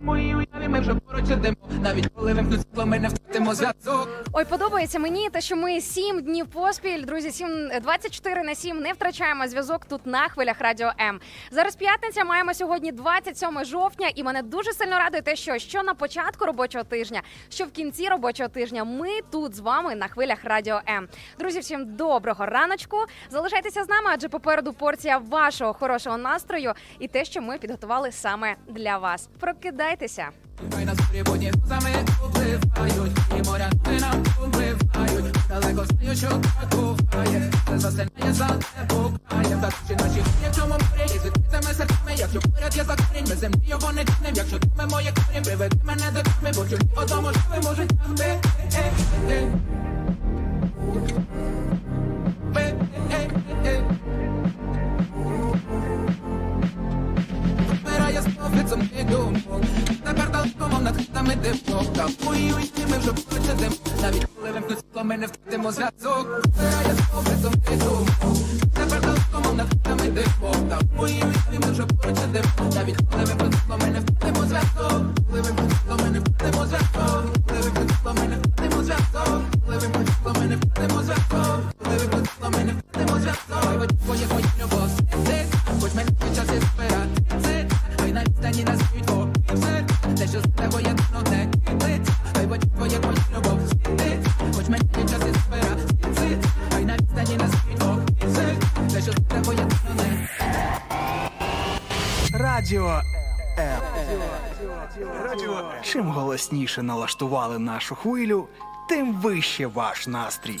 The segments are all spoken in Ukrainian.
Мої уяві ми вже поруч. Навіть коли вимкнуть світло, ми не втратимо зв'язок. Ой, подобається мені те, що ми сім днів поспіль, друзі, сім 24 на 7 не втрачаємо зв'язок тут на хвилях радіо М. Зараз п'ятниця. Маємо сьогодні 27 жовтня, і мене дуже сильно радує те, що що на початку робочого тижня, що в кінці робочого тижня, ми тут з вами на хвилях радіо М. Друзі, всім доброго раночку. Залишайтеся з нами, адже попереду порція вашого хорошого настрою і те, що ми підготували саме для вас. Прокидайтеся. Хай нас прибудні саме і моря нам впливають. Далеко знаю, що так буває. Це засинає за не буває. Так чи наші в цьому морі, і звідками серцями, якщо поряд є закорінь, ми землі його не тінем, якщо думи моє корінь, приведи мене до теми, бо чужі одному живі можуть там. Е, е, е. Думок Тепер далеко, мов над хатами димок Та мої уйти ми вже ідем Навіть коли вимкнуть світло, ми не втратимо зв'язок Вмирає знов від самих думок Тепер далеко, мов над хатами димок Та мої уйти ми вже ідем Навіть коли вимкнуть світло, ми не втратимо зв'язок Коли вимкнуть світло, ми не втратимо зв'язок Коли вимкнуть світло, ми не втратимо зв'язок Коли вимкнуть світло, ми не втратимо зв'язок Коли вимкнуть світло, ми не втратимо зв'язок Хоч мене час і збирати Хай на світло. Те, що з тебе Хай будь твоє моє любов світить. Хоч мене час і збирати Хай на відстані нас світло. Те, що з тебе не Радіо М. Радіо. Чим голосніше налаштували нашу хвилю, тим вище ваш настрій.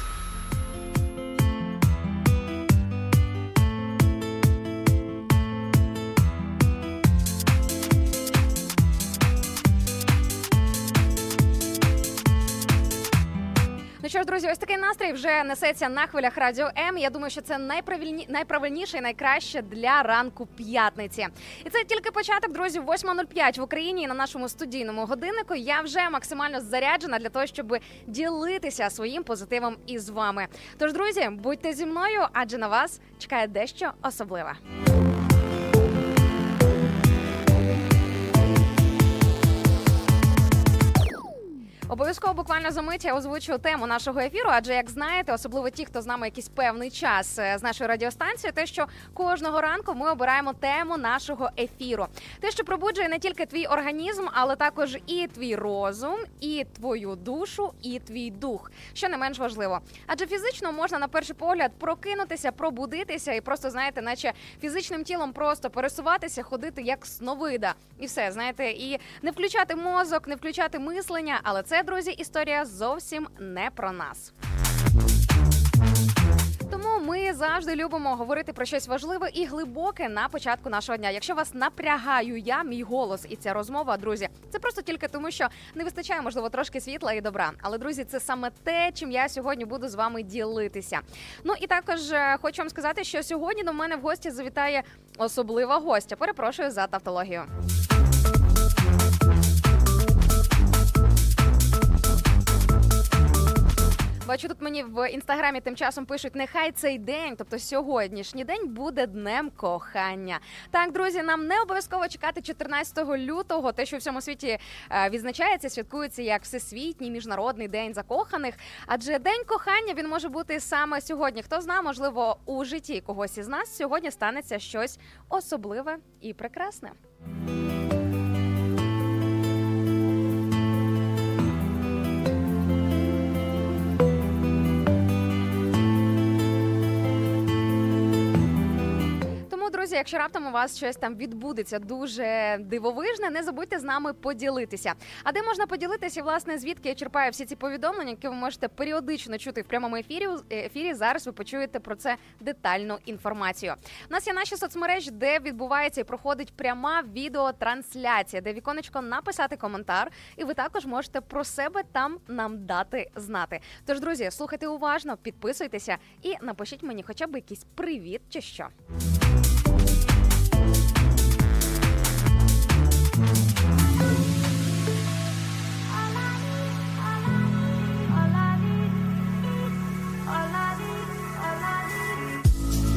Що ж, друзі, ось такий настрій вже несеться на хвилях радіо М. Я думаю, що це найправильні... найправильніше і найкраще для ранку п'ятниці. І це тільки початок, друзі, 8.05 в Україні і на нашому студійному годиннику. Я вже максимально заряджена для того, щоб ділитися своїм позитивом із вами. Тож, друзі, будьте зі мною, адже на вас чекає дещо особливе. Обов'язково буквально за мить я озвучу тему нашого ефіру. Адже, як знаєте, особливо ті, хто з нами якийсь певний час е, з нашої радіостанції, те, що кожного ранку ми обираємо тему нашого ефіру. Те, що пробуджує не тільки твій організм, але також і твій розум, і твою душу, і твій дух, що не менш важливо. Адже фізично можна на перший погляд прокинутися, пробудитися і просто знаєте, наче фізичним тілом просто пересуватися, ходити як сновида, і все знаєте, і не включати мозок, не включати мислення, але це, друзі, історія зовсім не про нас. Тому ми завжди любимо говорити про щось важливе і глибоке на початку нашого дня. Якщо вас напрягаю я, мій голос і ця розмова, друзі, це просто тільки тому, що не вистачає, можливо, трошки світла і добра. Але друзі, це саме те, чим я сьогодні буду з вами ділитися. Ну і також е, хочу вам сказати, що сьогодні до мене в гості завітає особлива гостя. Перепрошую за тавтологію. Бачу, тут мені в інстаграмі тим часом пишуть: нехай цей день, тобто сьогоднішній день, буде днем кохання. Так, друзі, нам не обов'язково чекати 14 лютого, те, що в всьому світі е, відзначається, святкується як всесвітній міжнародний день закоханих. Адже день кохання він може бути саме сьогодні. Хто знає, можливо, у житті когось із нас сьогодні станеться щось особливе і прекрасне. Друзі, якщо раптом у вас щось там відбудеться дуже дивовижне, не забудьте з нами поділитися. А де можна поділитися, власне, звідки я черпаю всі ці повідомлення, які ви можете періодично чути в прямому ефірі. ефірі зараз ви почуєте про це детальну інформацію. У нас є наші соцмережі, де відбувається і проходить пряма відеотрансляція, де віконечко написати коментар, і ви також можете про себе там нам дати знати. Тож, друзі, слухайте уважно, підписуйтеся і напишіть мені, хоча б якийсь привіт чи що.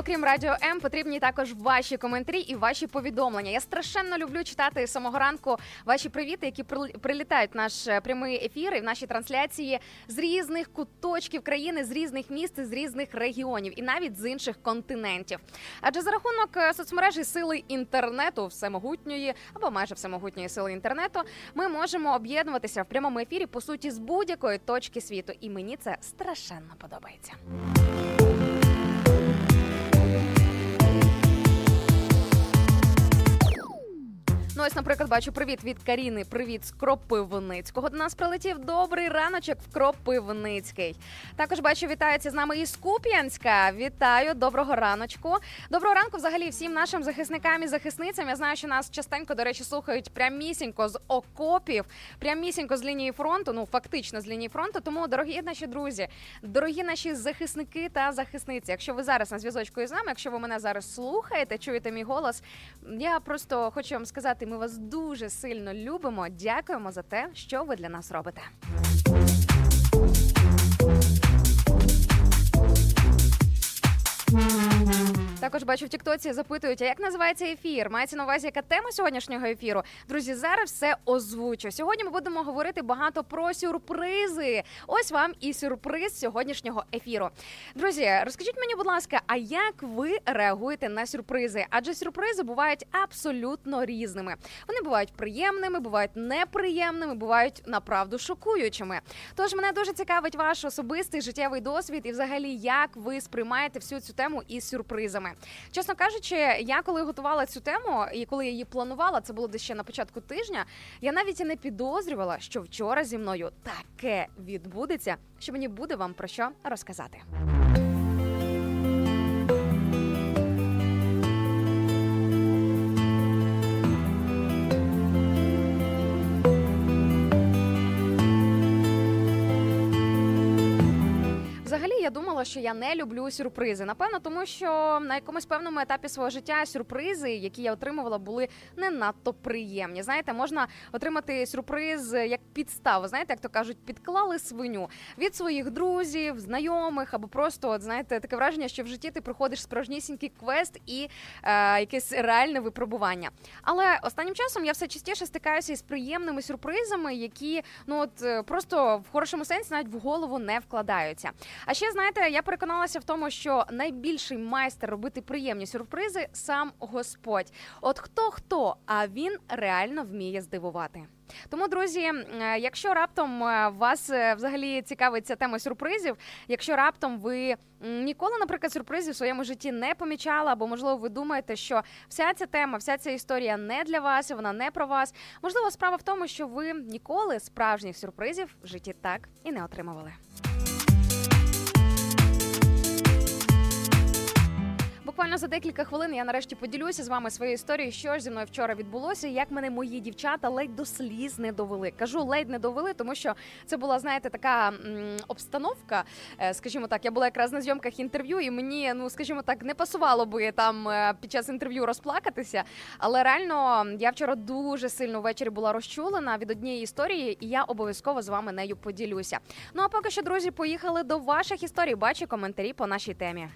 Окрім радіо М, потрібні також ваші коментарі і ваші повідомлення. Я страшенно люблю читати самого ранку ваші привіти, які прил- прилітають в наш е, прямий ефір і в наші трансляції з різних куточків країни, з різних міст, з різних регіонів і навіть з інших континентів. Адже за рахунок е, соцмережі сили інтернету, всемогутньої або майже всемогутньої сили інтернету, ми можемо об'єднуватися в прямому ефірі по суті з будь-якої точки світу. І мені це страшенно подобається. Ну, ось, наприклад, бачу привіт від Каріни. Привіт з Кропивницького. До нас прилетів добрий раночок в Кропивницький. Також бачу, вітається з нами із Куп'янська. Вітаю, доброго раночку. Доброго ранку, взагалі, всім нашим захисникам і захисницям. Я знаю, що нас частенько, до речі, слухають прямісінько з окопів, прямісінько з лінії фронту. Ну фактично з лінії фронту. Тому, дорогі наші друзі, дорогі наші захисники та захисниці. Якщо ви зараз на зв'язочку із нами, якщо ви мене зараз слухаєте, чуєте мій голос, я просто хочу вам сказати, ми вас дуже сильно любимо. Дякуємо за те, що ви для нас робите. Також бачу в Тіктоці запитують, а як називається ефір? Мається на увазі, яка тема сьогоднішнього ефіру? Друзі, зараз все озвучу. Сьогодні ми будемо говорити багато про сюрпризи. Ось вам і сюрприз сьогоднішнього ефіру. Друзі, розкажіть мені, будь ласка, а як ви реагуєте на сюрпризи? Адже сюрпризи бувають абсолютно різними. Вони бувають приємними, бувають неприємними, бувають направду шокуючими. Тож мене дуже цікавить ваш особистий життєвий досвід і, взагалі, як ви сприймаєте всю цю тему із сюрпризами. Чесно кажучи, я коли готувала цю тему і коли я її планувала, це було десь ще на початку тижня. Я навіть і не підозрювала, що вчора зі мною таке відбудеться, що мені буде вам про що розказати. Взагалі, що я не люблю сюрпризи. Напевно, тому що на якомусь певному етапі свого життя сюрпризи, які я отримувала, були не надто приємні. Знаєте, можна отримати сюрприз як підставу. Знаєте, як то кажуть, підклали свиню від своїх друзів, знайомих або просто, от, знаєте, таке враження, що в житті ти проходиш справжнісінький квест і е, якесь реальне випробування. Але останнім часом я все частіше стикаюся із приємними сюрпризами, які ну от е, просто в хорошому сенсі навіть в голову не вкладаються. А ще знаєте, я переконалася в тому, що найбільший майстер робити приємні сюрпризи сам Господь. От хто хто, а він реально вміє здивувати. Тому, друзі, е, якщо раптом е, вас е, взагалі цікавить ця тема сюрпризів, якщо раптом ви ніколи, наприклад, сюрпризів в своєму житті не помічали, або можливо ви думаєте, що вся ця тема, вся ця історія не для вас, вона не про вас. Можливо, справа в тому, що ви ніколи справжніх сюрпризів в житті так і не отримували. Буквально за декілька хвилин я нарешті поділюся з вами своєю історією, що ж зі мною вчора відбулося, як мене мої дівчата ледь до сліз не довели. Кажу, ледь не довели, тому що це була, знаєте, така м, обстановка. Е, Скажімо так, я була якраз на зйомках інтерв'ю, і мені, ну скажімо так, не пасувало би там е, під час інтерв'ю розплакатися. Але реально я вчора дуже сильно ввечері була розчулена від однієї історії, і я обов'язково з вами нею поділюся. Ну а поки що, друзі, поїхали до ваших історій. Бачу коментарі по нашій темі.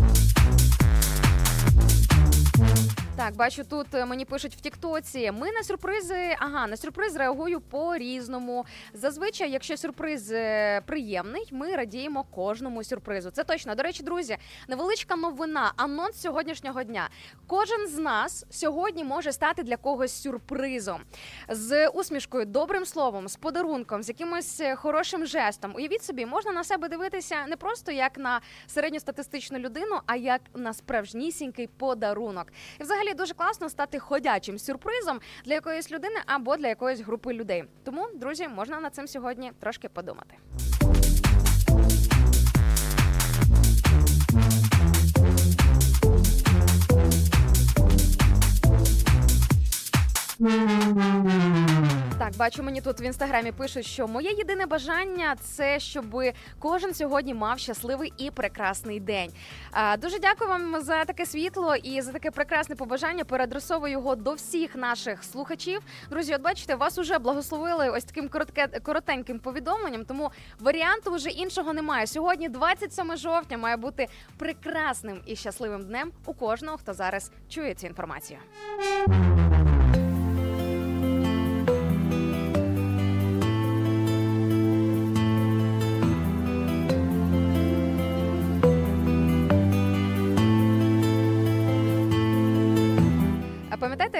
Thank you. Так, бачу, тут е, мені пишуть в Тіктоці. Ми на сюрпризи, ага, на сюрприз реагую по-різному. Зазвичай, якщо сюрприз е, приємний, ми радіємо кожному сюрпризу. Це точно. До речі, друзі, невеличка новина, анонс сьогоднішнього дня. Кожен з нас сьогодні може стати для когось сюрпризом з усмішкою, добрим словом, з подарунком, з якимось е, хорошим жестом. Уявіть собі, можна на себе дивитися не просто як на середньостатистичну людину, а як на справжнісінький подарунок. І взагалі дуже класно стати ходячим сюрпризом для якоїсь людини або для якоїсь групи людей. Тому, друзі, можна над цим сьогодні трошки подумати. Так, бачу, мені тут в інстаграмі пишуть, що моє єдине бажання це щоб кожен сьогодні мав щасливий і прекрасний день. А, дуже дякую вам за таке світло і за таке прекрасне побажання. Переадресовую його до всіх наших слухачів. Друзі, от бачите, вас уже благословили ось таким коротке, коротеньким повідомленням. Тому варіанту вже іншого немає. Сьогодні, 27 жовтня, має бути прекрасним і щасливим днем у кожного, хто зараз чує цю інформацію.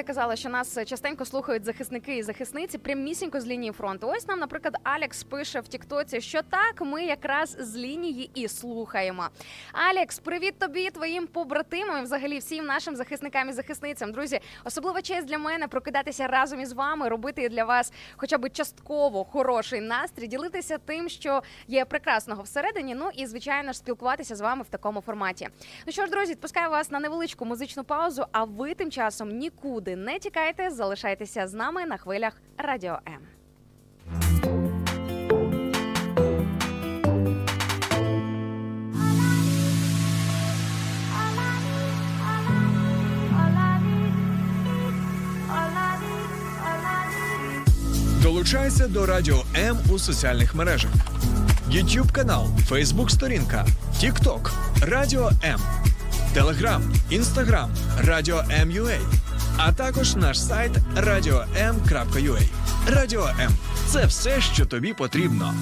Я казала, що нас частенько слухають захисники і захисниці прямісінько з лінії фронту. Ось нам, наприклад, Алекс пише в Тіктоці, що так, ми якраз з лінії і слухаємо. Алекс, привіт тобі, твоїм побратимам, і взагалі всім нашим захисникам і захисницям. Друзі, особлива честь для мене прокидатися разом із вами, робити для вас хоча б частково хороший настрій, ділитися тим, що є прекрасного всередині. Ну і звичайно ж спілкуватися з вами в такому форматі. Ну що ж, друзі, відпускаю вас на невеличку музичну паузу. А ви тим часом нікуди не тікайте, залишайтеся з нами на хвилях Радіо М. Долучайся до Радіо М у соціальних мережах: YouTube канал, Facebook сторінка, TikTok, Радіо М, Telegram, Instagram, Радіо М.Ua, а також наш сайт radio.m.ua. Радіо М це все, що тобі потрібно.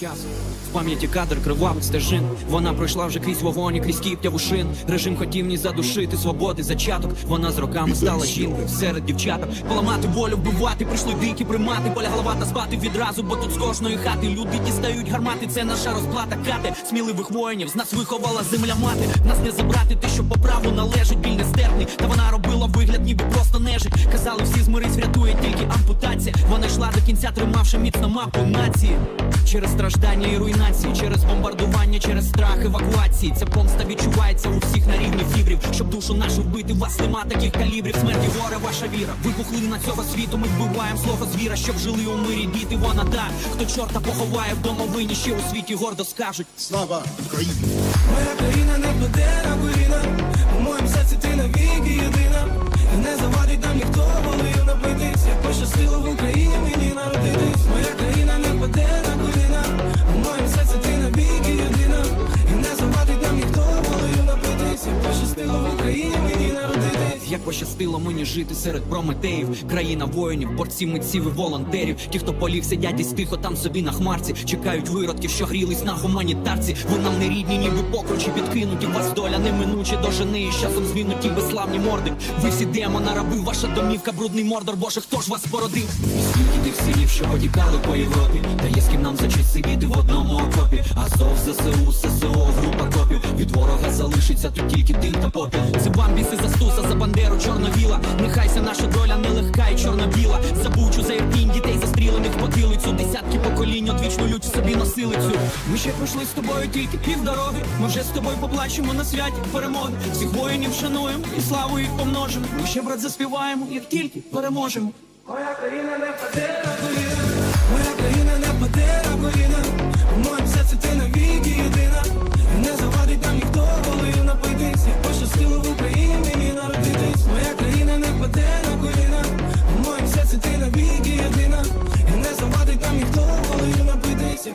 Час в пам'яті кадр кривавих стежин. Вона пройшла вже крізь вогонь, і крізь кіптяву шин. Режим хотів ні задушити свободи зачаток. Вона з роками стала жінкою серед дівчаток. Поламати волю, вбивати, прийшли дикі примати. Полягла та спати відразу, бо тут з кожної хати люди дістають гармати. Це наша розплата кати. Сміливих воїнів з нас виховала земля мати. Нас не забрати те, що по праву належить. Біль нестерпний. Та вона робила вигляд, ніби просто нежить. Казали, всі змирись, врятує тільки ампутація. Вона йшла до кінця, тримавши міцно мапу нації. Через страждання і руйнації, через бомбардування, через страх евакуації. Ця помста відчувається у всіх на рівні фібрів. Щоб душу нашу вбити, у вас нема таких калібрів. Смерті горе, ваша віра. Вибухли на цього світу. Ми вбиваємо злого звіра, щоб жили у мирі діти. Вона да, хто чорта поховає в домовині, ще у світі гордо скажуть. Слава Україні! Моя країна не впаде на коліна У моєму серці ти навіки єдина не завадить нам ніхто волею напитись Як пощастило в Україні мені народитись Моя країна не впаде на напитись Як пощастило в Україні мені народитись Як пощастило мені жити серед прометеїв, країна воїнів, борців, митців і волонтерів. Ті, хто поліг, сидять десь тихо там собі на хмарці, чекають виродків, що грілись на гуманітарці. Ви нам не рідні, ніби покручі підкинуті. Вас доля неминуче до жени, і з часом звінуті безславні морди. Ви всі демона раби, ваша домівка, брудний мордор. Боже, хто ж вас породив? І скільки тих синів, що потікали по Європі, та є з ким нам за честь сидіти в одному окопі. Азов, ЗСУ, ССО, група копів. Від ворога залишиться тут тільки дим та попіл. Це бамбіси за стуса, за бандеру чорновіла. Нехайся наша доля нелегка і чорно-біла. За бучу, за ірпінь, дітей застрілених в потилицю. Десятки поколінь одвічну лють собі носили цю. Ми ще пройшли з тобою тільки півдороги. Ми вже з тобою поплачемо на святі перемоги. Всіх воїнів шануємо і славу їх помножимо. Ми ще брат заспіваємо, як тільки переможемо. Моя країна не коліна Моя країна не впаде на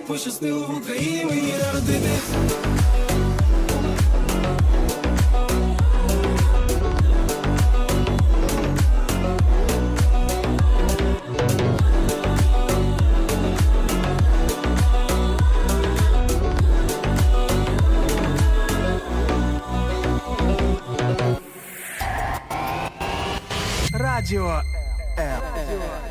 пощастило в Україні мені народити. Радіо. Е.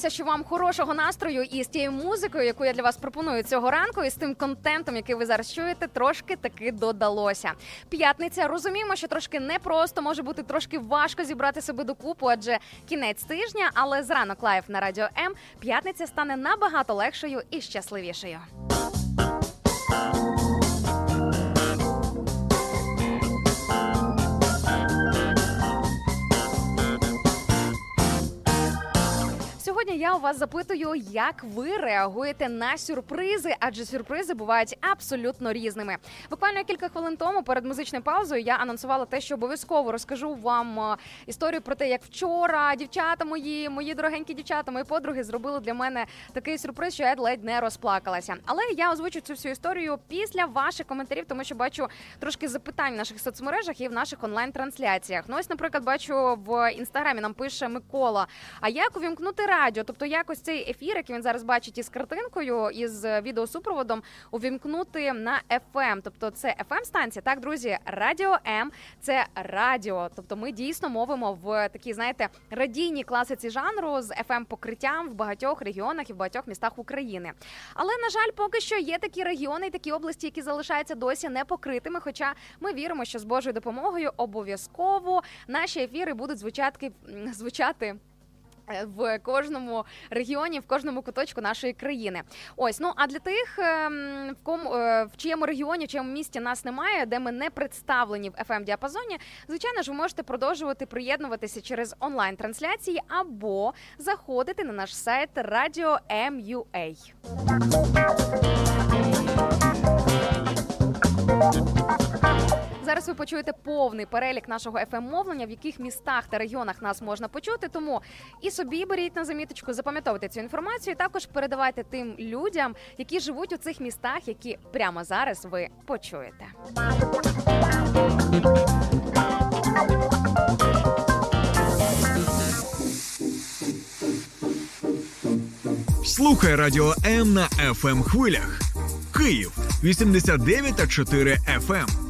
Сподіваюся, що вам хорошого настрою і з тією музикою, яку я для вас пропоную цього ранку, і з тим контентом, який ви зараз чуєте, трошки таки додалося. П'ятниця розуміємо, що трошки непросто може бути трошки важко зібрати себе докупу, адже кінець тижня, але з Ранок live на радіо М п'ятниця стане набагато легшою і щасливішою. Сьогодні я у вас запитую, як ви реагуєте на сюрпризи, адже сюрпризи бувають абсолютно різними. Буквально кілька хвилин тому перед музичною паузою я анонсувала те, що обов'язково розкажу вам е, історію про те, як вчора дівчата мої, мої дорогенькі дівчата, мої подруги зробили для мене такий сюрприз, що я ледь не розплакалася. Але я озвучу цю всю історію після ваших коментарів, тому що бачу трошки запитань в наших соцмережах і в наших онлайн-трансляціях. Ну ось, наприклад, бачу в інстаграмі нам пише Микола. А як увімкнути радіо? Тобто, якось цей ефір, який він зараз бачить із картинкою, із відеосупроводом, увімкнути на FM. Тобто, це fm станція Так, друзі, радіо М це радіо. Тобто, ми дійсно мовимо в такій, знаєте, радійній класиці жанру з fm покриттям в багатьох регіонах і в багатьох містах України. Але на жаль, поки що є такі регіони і такі області, які залишаються досі непокритими. Хоча ми віримо, що з Божою допомогою обов'язково наші ефіри будуть звучати звучати. Е, В кожному регіоні, в кожному куточку нашої країни. Ось ну а для тих, ем, в кому е, в чиєму регіоні, в чиєму місті нас немає, де ми не представлені в fm діапазоні, звичайно ж, ви можете продовжувати приєднуватися через онлайн трансляції або заходити на наш сайт Radio MUA. Зараз ви почуєте повний перелік нашого fm мовлення, в яких містах та регіонах нас можна почути. Тому і собі беріть на заміточку, запам'ятовуйте цю інформацію. і Також передавайте тим людям, які живуть у цих містах, які прямо зараз ви почуєте. Слухай радіо М на fm хвилях. Київ 89 та 4 FM.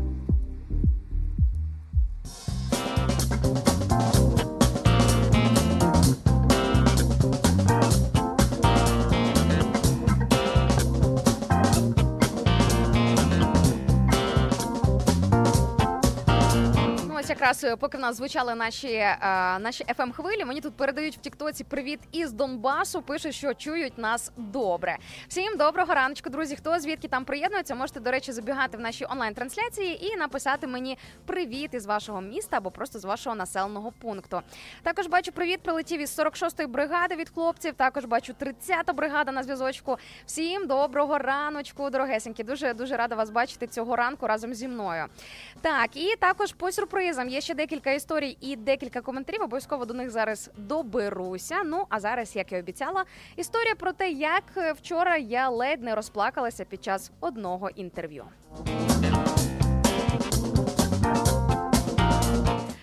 Якраз е, поки в нас звучали наші, е, наші fm хвилі, мені тут передають в Тіктоці привіт із Донбасу. Пишуть, що чують нас добре. Всім доброго раночку, друзі. Хто звідки там приєднується, можете, до речі, забігати в наші онлайн-трансляції і написати мені привіт із вашого міста або просто з вашого населеного пункту. Також бачу привіт, прилетів із 46-ї бригади від хлопців. Також бачу 30-та бригада на зв'язочку. Всім доброго раночку, дорогесенькі. Дуже дуже рада вас бачити цього ранку разом зі мною. Так, і також по сюрпризам є ще декілька історій і декілька коментарів. Обов'язково до них зараз доберуся. Ну а зараз, як і обіцяла, історія про те, як е, вчора я ледь не розплакалася під час одного інтерв'ю.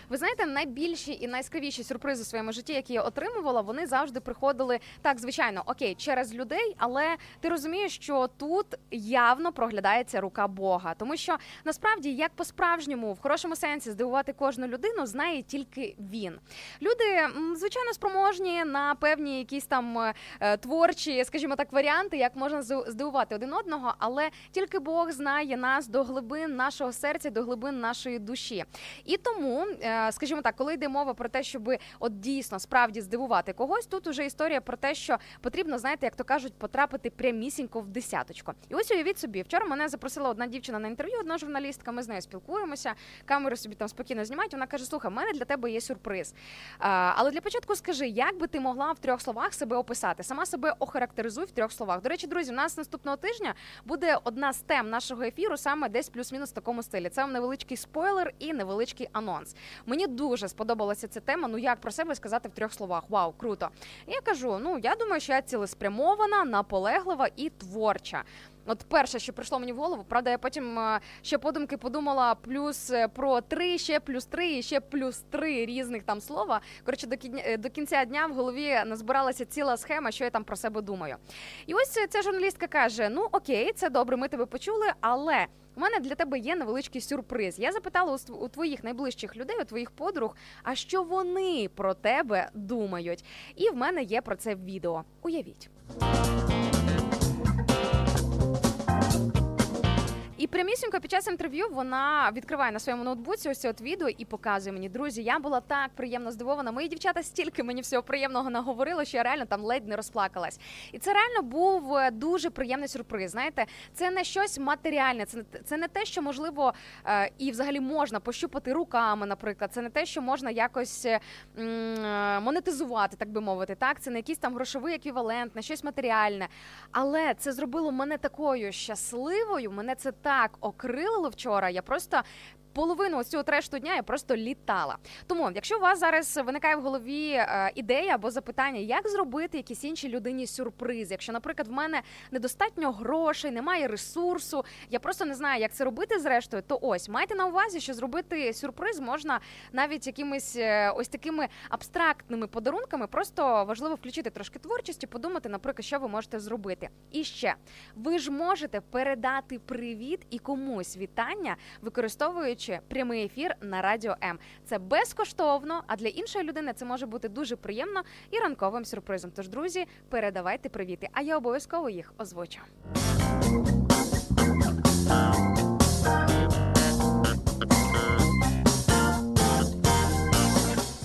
Ви знаєте, найбільші і найскравіші сюрпризи в своєму житті, які я отримувала, вони завжди приходили так, звичайно, окей, через людей, але ти розумієш, що тут явно проглядається рука Бога, тому що насправді, як по-справжньому, в хорошому сенсі, здивувати кожну людину, знає тільки він. Люди, звичайно, спроможні на певні якісь там е, творчі, скажімо так, варіанти, як можна здивувати один одного, але тільки Бог знає нас до глибин нашого серця, до глибин нашої душі. І тому, е, скажімо так, коли йде мова про те, щоб от дійсно справді здивувати когось, тут уже історія про те, що потрібно, знаєте, як то кажуть, потрапити прямісінько в десяточку. І ось уявіть собі, вчора мене запросила одна дівчина на інтерв'ю, одна журналістка. Ми з нею спілкуємося, камери собі там спокійно знімають. Вона каже: Слухай, в мене для тебе є сюрприз. А, але для початку скажи, як би ти могла в трьох словах себе описати? Сама себе охарактеризуй в трьох словах. До речі, друзі, у нас наступного тижня буде одна з тем нашого ефіру, саме десь плюс-мінус в такому стилі. Це вам невеличкий спойлер і невеличкий анонс. Мені дуже сподобалася ця тема. Ну як про себе сказати в трьох словах? Вау, круто! Я кажу: ну я думаю, що я цілеспрямована, наполеглива і творча. От перше, що прийшло мені в голову, правда, я потім е, ще подумки подумала плюс е, про три, ще плюс три, ще плюс три різних там слова. Коротше, до е, до кінця дня в голові назбиралася ціла схема, що я там про себе думаю. І ось ця журналістка каже: Ну окей, це добре, ми тебе почули, але. У мене для тебе є невеличкий сюрприз. Я запитала у твоїх найближчих людей, у твоїх подруг, а що вони про тебе думають. І в мене є про це відео. Уявіть. І прямісінько під час інтерв'ю вона відкриває на своєму ноутбуці ось от відео і показує мені, друзі, я була так приємно здивована. Мої дівчата стільки мені всього приємного наговорили, що я реально там ледь не розплакалась. І це реально був е, дуже приємний сюрприз. Знаєте, це не щось матеріальне, це не це не те, що можливо е, і взагалі можна пощупати руками, наприклад. Це не те, що можна якось е, монетизувати, так би мовити. Так, це не якийсь там грошовий еквівалент, не щось матеріальне. Але це зробило мене такою щасливою. Мене це так окрилило вчора. Я просто. Половину цього трешту дня я просто літала. Тому, якщо у вас зараз виникає в голові е, ідея або запитання, як зробити якійсь іншій людині сюрприз, якщо, наприклад, в мене недостатньо грошей, немає ресурсу, я просто не знаю, як це робити зрештою, то ось майте на увазі, що зробити сюрприз можна навіть якимись е, ось такими абстрактними подарунками. Просто важливо включити трошки творчості, подумати, наприклад, що ви можете зробити. І ще ви ж можете передати привіт і комусь вітання, використовуючи прямий ефір на радіо М. Це безкоштовно, а для іншої людини це може бути дуже приємно і ранковим сюрпризом. Тож, друзі, передавайте привіти, а я обов'язково їх озвучу.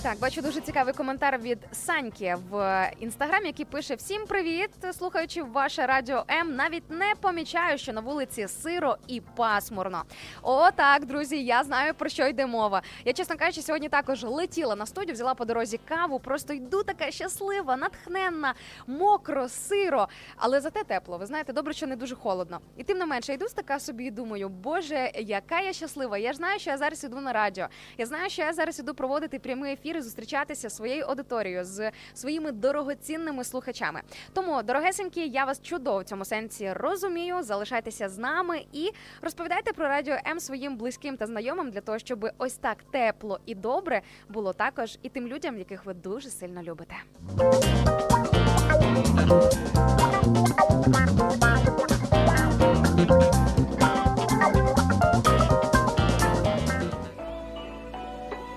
Так, бачу дуже цікавий коментар від Саньки в інстаграмі, який пише: Всім привіт! Слухаючи ваше радіо М, навіть не помічаю, що на вулиці сиро і пасмурно. О, так, друзі, я знаю про що йде мова. Я, чесно кажучи, сьогодні також летіла на студію, взяла по дорозі каву. Просто йду така щаслива, натхненна, мокро, сиро, але зате тепло. Ви знаєте, добре, що не дуже холодно. І тим не менше, йду така собі і думаю, боже, яка я щаслива. Я ж знаю, що я зараз іду на радіо. Я знаю, що я зараз іду проводити прямий ефір і зустрічатися своєю аудиторією, з своїми дорогоцінними слухачами. Тому, дорогесенькі, я вас чудово в цьому сенсі розумію. Залишайтеся з нами і розповідайте про радіо М своїм близьким та знайомим для того, щоб ось так тепло і добре було також і тим людям, яких ви дуже сильно любите.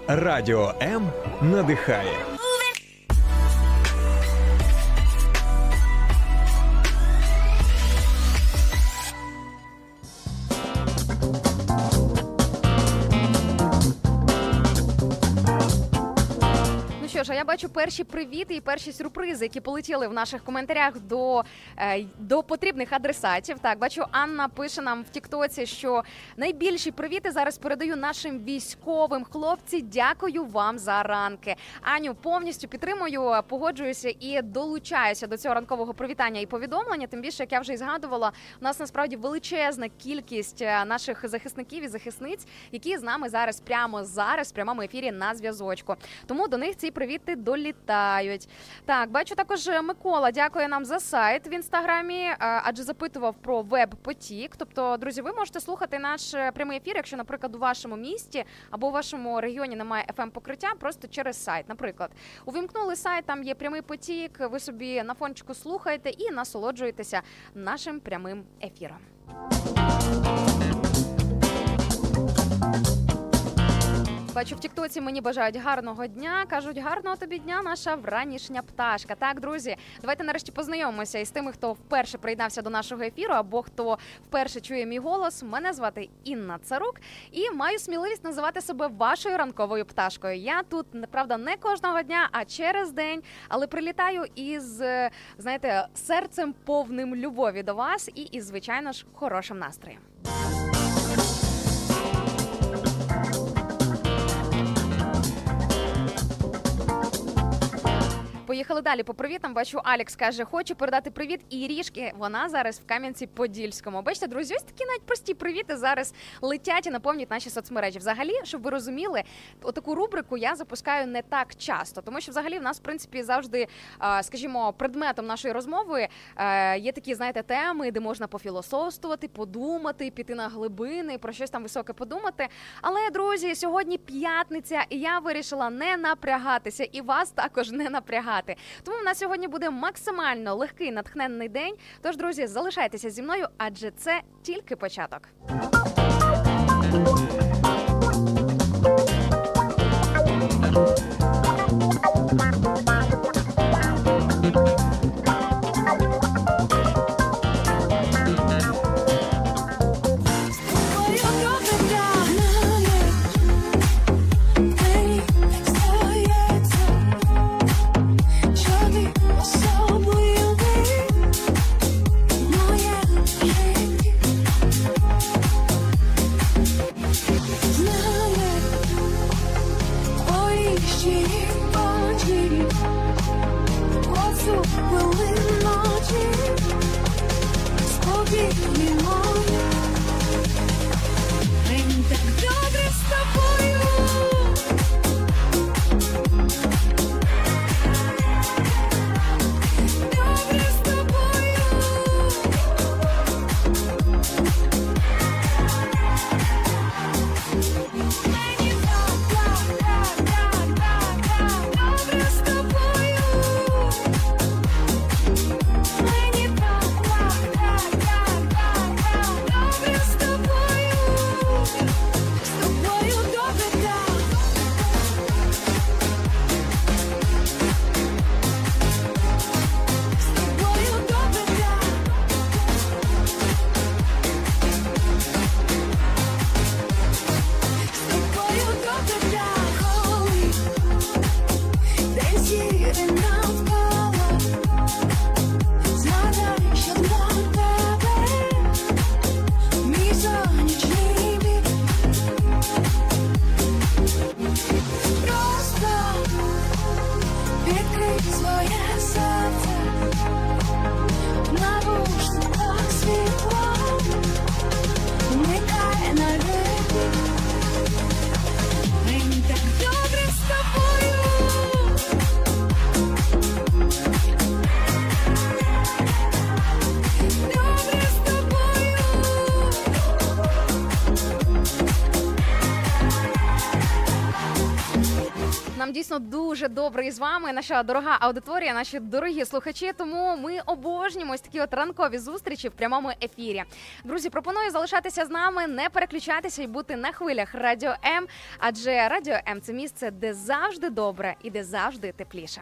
Радіо М надихає. Що ж, а я бачу перші привіти і перші сюрпризи, які полетіли в наших коментарях до, е, до потрібних адресатів. Так, бачу, Анна пише нам в Тіктоці, що найбільші привіти зараз передаю нашим військовим. Хлопці, дякую вам за ранки. Аню, повністю підтримую, погоджуюся і долучаюся до цього ранкового привітання і повідомлення. Тим більше, як я вже і згадувала, у нас насправді величезна кількість е, наших захисників і захисниць, які з нами зараз прямо зараз в прямому ефірі на зв'язочку. Тому до них ці привіти долі прилітають. Так, бачу також е, Микола дякує нам за сайт в інстаграмі, е, адже запитував про веб-потік. Тобто, друзі, ви можете слухати наш е, прямий ефір, якщо, наприклад, у вашому місті або у вашому регіоні немає fm покриття, просто через сайт. Наприклад, увімкнули сайт, там є прямий потік. Ви собі на фончику слухаєте і насолоджуєтеся нашим прямим ефіром. Бачу, в Тіктоці мені бажають гарного дня. кажуть, гарного тобі дня, наша вранішня пташка. Так, друзі, давайте нарешті познайомимося із тими, хто вперше приєднався до нашого ефіру, або хто вперше чує мій голос. Мене звати Інна Царук, і маю сміливість називати себе вашою ранковою пташкою. Я тут правда не кожного дня, а через день, але прилітаю із знаєте серцем повним любові до вас і із звичайно ж хорошим настроєм. Поїхали далі по привітам. Бачу, Алекс каже, хочу передати привіт Ірішки. Вона зараз в Кам'янці-Подільському. Бачите, друзі, ось такі навіть прості привіти зараз летять і наповнюють наші соцмережі. Взагалі, щоб ви розуміли, отаку рубрику я запускаю не так часто, тому що взагалі в нас, в принципі, завжди, скажімо, предметом нашої розмови е, є такі, знаєте, теми, де можна пофілософствувати, подумати, піти на глибини, про щось там високе подумати. Але друзі, сьогодні п'ятниця, і я вирішила не напрягатися і вас також не напрягати. Тому в нас сьогодні буде максимально легкий натхненний день. Тож, друзі, залишайтеся зі мною, адже це тільки початок. Дійсно дуже добре із вами, наша дорога аудиторія, наші дорогі слухачі. Тому ми обожнюємо ось такі от ранкові зустрічі в прямому ефірі. Друзі, пропоную залишатися з нами, не переключатися і бути на хвилях Радіо М. Адже Радіо М це місце, де завжди добре і де завжди тепліше.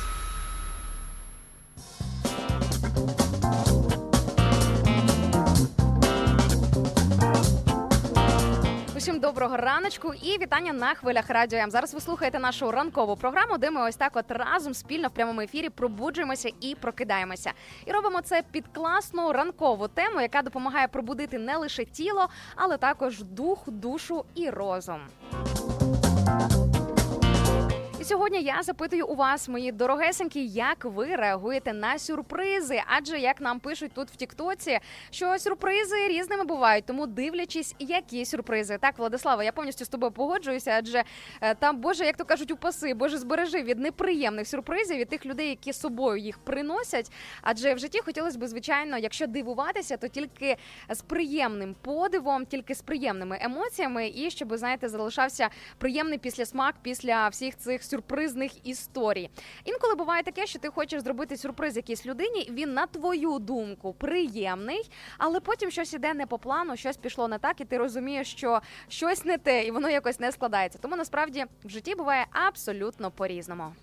Доброго раночку і вітання на хвилях радіо М. Зараз ви слухаєте нашу ранкову програму, де ми ось так от разом спільно в прямому ефірі пробуджуємося і прокидаємося. І робимо це під класну ранкову тему, яка допомагає пробудити не лише тіло, але також дух, душу і розум. І сьогодні я запитую у вас, мої дорогесенькі, як ви реагуєте на сюрпризи? Адже як нам пишуть тут в Тіктоці, що сюрпризи різними бувають, тому дивлячись, які сюрпризи. Так, Владислава, я повністю з тобою погоджуюся, адже е, там, Боже, як то кажуть, упаси, Боже, збережи від неприємних сюрпризів від тих людей, які з собою їх приносять. Адже в житті хотілося б, звичайно, якщо дивуватися, то тільки з приємним подивом, тільки з приємними емоціями, і щоб знаєте, залишався приємний післясмак після всіх цих сюрпризних історій. Інколи буває таке, що ти хочеш зробити сюрприз якійсь людині. Він на твою думку приємний, але потім щось іде не по плану, щось пішло не так, і ти розумієш, що щось не те, і воно якось не складається. Тому насправді в житті буває абсолютно по-різному.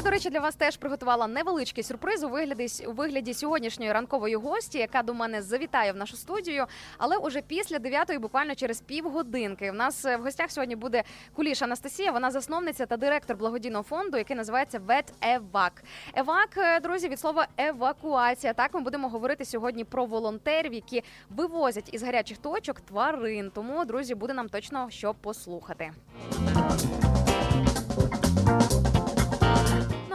Я, до речі, для вас теж приготувала невеличкий сюрприз у вигляді у вигляді сьогоднішньої ранкової гості, яка до мене завітає в нашу студію. Але уже після дев'ятої, буквально через півгодинки. У нас е, в гостях сьогодні буде Куліш Анастасія. Вона засновниця та директор благодійного фонду, який називається Вет Евак. Евак, друзі, від слова евакуація. Так ми будемо говорити сьогодні про волонтерів, які вивозять із гарячих точок тварин. Тому, друзі, буде нам точно що послухати.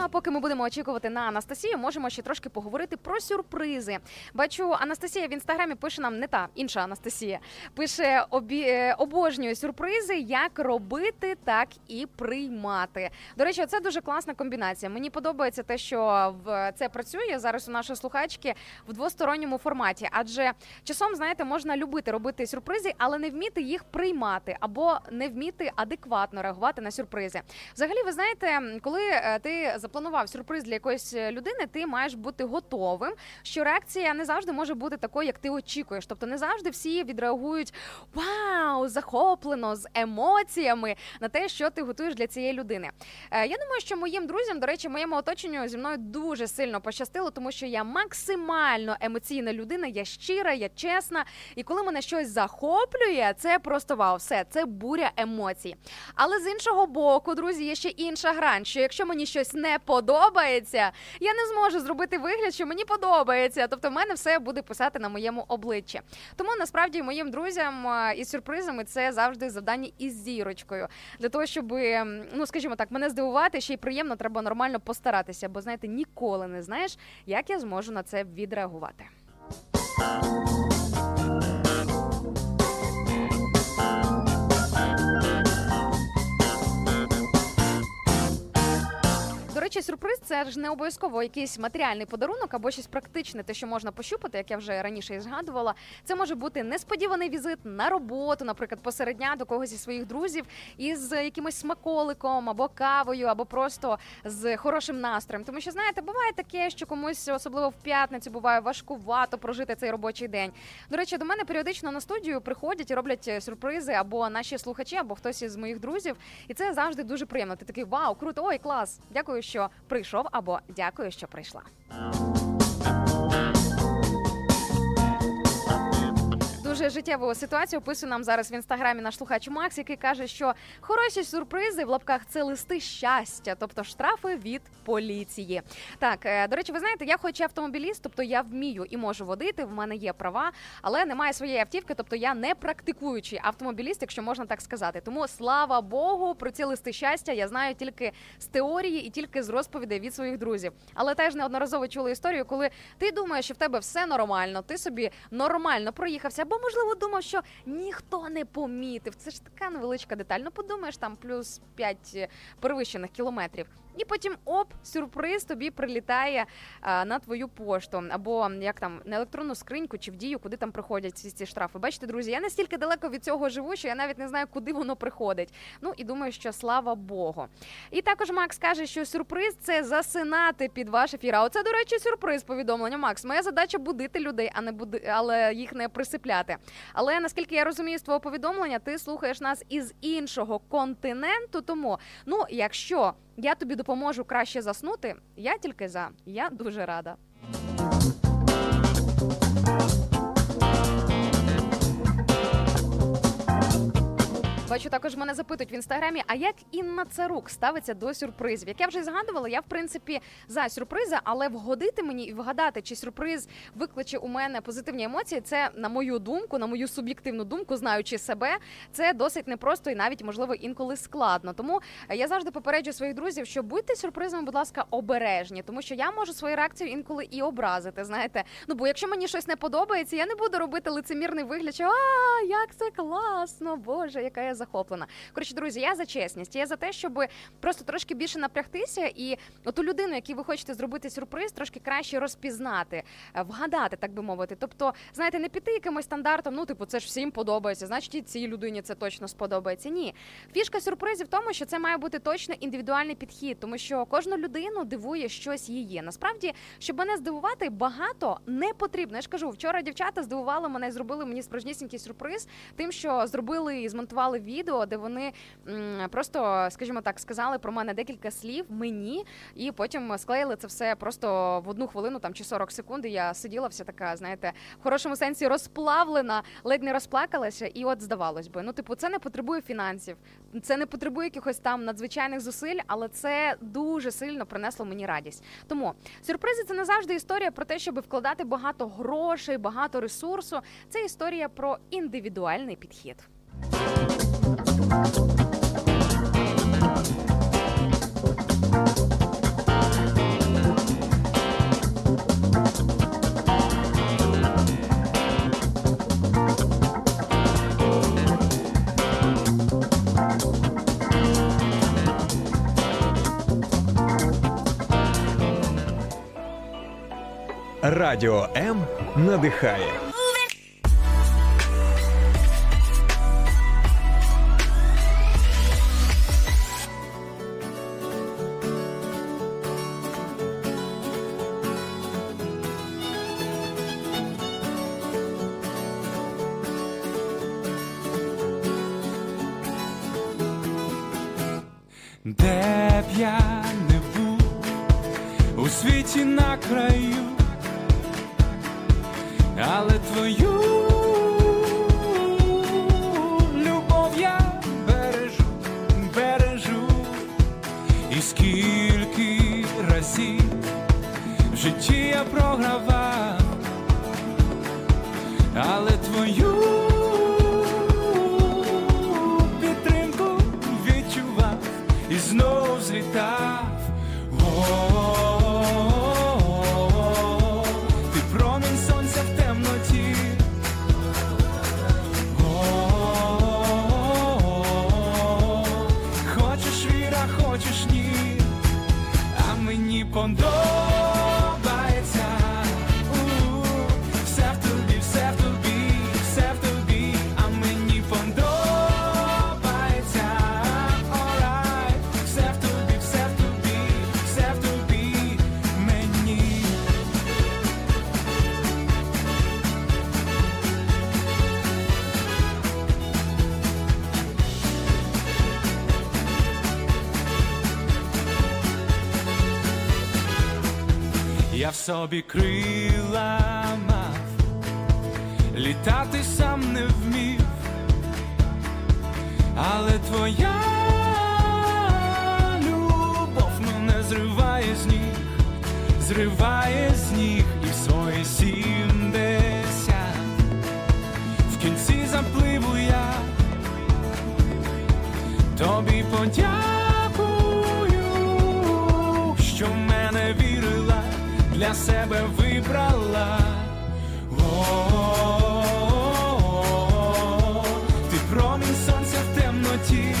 А поки ми будемо очікувати на Анастасію, можемо ще трошки поговорити про сюрпризи. Бачу, Анастасія в інстаграмі пише нам не та інша Анастасія. Пише обі... е, обожнює сюрпризи, як робити, так і приймати. До речі, це дуже класна комбінація. Мені подобається те, що в це працює зараз у нашої слухачки в двосторонньому форматі. Адже часом, знаєте, можна любити робити сюрпризи, але не вміти їх приймати або не вміти адекватно реагувати на сюрпризи. Взагалі, ви знаєте, коли е, ти запланував сюрприз для якоїсь е, людини, ти маєш бути готовим, що реакція не завжди може бути такою, як ти очікуєш. Тобто не завжди всі відреагують вау, захоплено з емоціями на те, що ти готуєш для цієї людини. Е, Я думаю, що моїм друзям, до речі, моєму оточенню зі мною дуже сильно пощастило, тому що я максимально емоційна людина, я щира, я чесна. І коли мене щось захоплює, це просто вау, все це буря емоцій. Але з іншого боку, друзі, є ще інша грань, що якщо мені щось не подобається, я не зможу зробити вигляд, що мені подобається. Тобто, в мене все буде писати на моєму обличчі. Тому насправді моїм друзям е, із сюрпризами це завжди завдання із зірочкою. Для того, щоб, ем, ну скажімо так, мене здивувати, ще й приємно, треба нормально постаратися, бо знаєте, ніколи не знаєш, як я зможу на це відреагувати. Речі, сюрприз це ж не обов'язково якийсь матеріальний подарунок або щось практичне, те, що можна пощупати, як я вже раніше і згадувала. Це може бути несподіваний візит на роботу, наприклад, посеред дня до когось зі своїх друзів із якимось смаколиком або кавою, або просто з хорошим настроєм. Тому що знаєте, буває таке, що комусь, особливо в п'ятницю, буває важкувато прожити цей робочий день. До речі, до мене періодично на студію приходять і роблять сюрпризи або наші слухачі, або хтось із моїх друзів. І це завжди дуже приємно. Ти такий вау, круто, ой, клас! Дякую, що прийшов, або дякую, що прийшла. Дуже життєву ситуацію описує нам зараз в інстаграмі наш слухач Макс, який каже, що хороші сюрпризи в лапках це листи щастя, тобто штрафи від поліції. Так, е, до речі, ви знаєте, я хоч автомобіліст, тобто я вмію і можу водити, в мене є права, але немає своєї автівки, тобто я не практикуючий автомобіліст, якщо можна так сказати. Тому слава Богу, про ці листи щастя я знаю тільки з теорії і тільки з розповідей від своїх друзів. Але теж неодноразово чула історію, коли ти думаєш, що в тебе все нормально, ти собі нормально проїхався, або можливо думав, що ніхто не помітив. Це ж така невеличка деталь. Ну подумаєш, там плюс 5 перевищених кілометрів. І потім оп, сюрприз тобі прилітає а, на твою пошту, або як там на електронну скриньку чи в дію, куди там приходять ці, ці штрафи. Бачите, друзі, я настільки далеко від цього живу, що я навіть не знаю, куди воно приходить. Ну і думаю, що слава Богу. І також Макс каже, що сюрприз це засинати під ваш ефір. А оце, до речі, сюрприз повідомлення. Макс, моя задача будити людей, а не буди, але їх не присипляти. Але наскільки я розумію з твого повідомлення, ти слухаєш нас із іншого континенту. Тому ну, якщо я тобі допоможу краще заснути, я тільки за. Я дуже рада. Бачу, також мене запитують в інстаграмі, а як Інна Царук ставиться до сюрпризів? Як я вже згадувала, я в принципі за сюрпризи, але вгодити мені і вгадати, чи сюрприз викличе у мене позитивні емоції, це на мою думку, на мою суб'єктивну думку, знаючи себе, це досить непросто і навіть можливо інколи складно. Тому я завжди попереджую своїх друзів, що будьте сюрпризами, будь ласка, обережні, тому що я можу свою реакцію інколи і образити. Знаєте, ну бо якщо мені щось не подобається, я не буду робити лицемірний вигляд, що а як це класно, боже, яка я захоплена. Коротше, друзі, я за чесність. Я за те, щоб просто трошки більше напрягтися, і оту людину, якій ви хочете зробити сюрприз, трошки краще розпізнати, е, вгадати, так би мовити. Тобто, знаєте, не піти якимось стандартом, ну типу, це ж всім подобається, значить і цій людині це точно сподобається. Ні, фішка сюрпризів в тому, що це має бути точно індивідуальний підхід, тому що кожну людину дивує щось її. Насправді, щоб мене здивувати, багато не потрібно. Я ж кажу, вчора дівчата здивували мене, зробили мені справжнісінький сюрприз, тим, що зробили і змонтували відео, де вони просто, скажімо так, сказали про мене декілька слів мені, і потім склеїли це все просто в одну хвилину там чи 40 секунд. І я сиділа вся така, знаєте, в хорошому сенсі розплавлена, ледь не розплакалася. І от здавалось би, ну типу, це не потребує фінансів, це не потребує якихось там надзвичайних зусиль, але це дуже сильно принесло мені радість. Тому сюрпризи це не завжди історія про те, щоб вкладати багато грошей, багато ресурсу. Це історія про індивідуальний підхід. Радіо М надихає. І скільки разів в житті я програвав, але собі крила мав, літати сам не вмів, але твоя любов мене зриває з ніг, зриває з ніг і в свої сімдесят. В кінці запливу я. Тобі подякую, для себе вибрала. О Ти промінь сонця в темноті.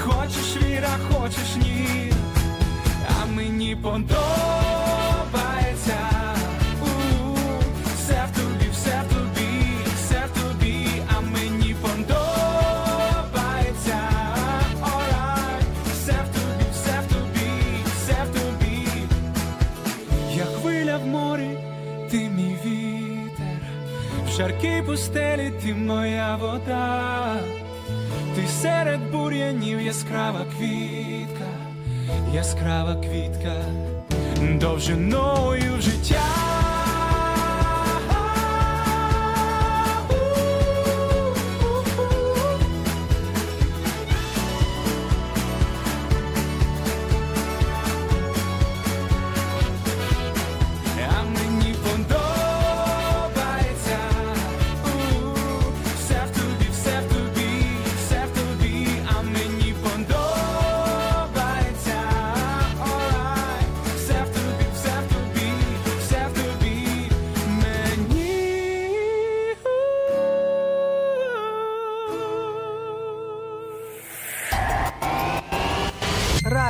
Хочеш віра, хочеш ні, а мені подобається. В пустелі ти моя вода, ти серед бур'янів яскрава квітка, яскрава квітка, довжиною життя.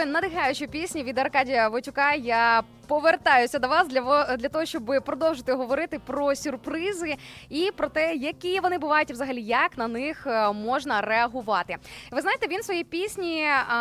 Такої надихаючої пісні від Аркадія Войчука. Я повертаюся до вас для для того, щоб продовжити говорити про сюрпризи і про те, які вони бувають, і взагалі як на них е, можна реагувати. Ви знаєте, він в своїй пісні а,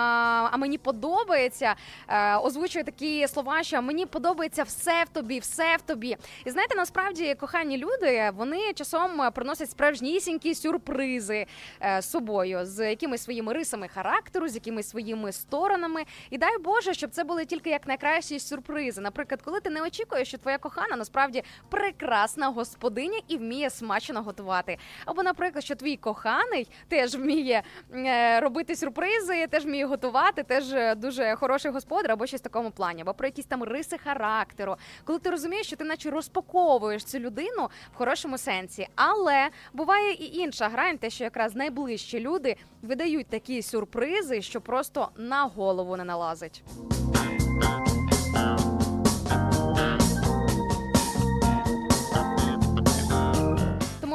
а мені подобається е, озвучує такі слова, що мені подобається все в тобі, все в тобі. І знаєте, насправді кохані люди вони часом приносять справжнісінькі сюрпризи е, з собою з якимись своїми рисами характеру, з якимись своїми сторонами. І дай Боже, щоб це були тільки як найкращі сюрпризи. Наприклад, коли ти не очікуєш, що твоя кохана насправді прекрасна господиня і вміє смачно готувати. Або, наприклад, що твій коханий теж вміє е, робити сюрпризи, теж вміє готувати, теж е, дуже хороший господар, або щось в такому плані, або про якісь там риси характеру. Коли ти розумієш, що ти наче розпаковуєш цю людину в хорошому сенсі. Але буває і інша грань, те, що якраз найближчі люди видають такі сюрпризи, що просто на голову не налазить.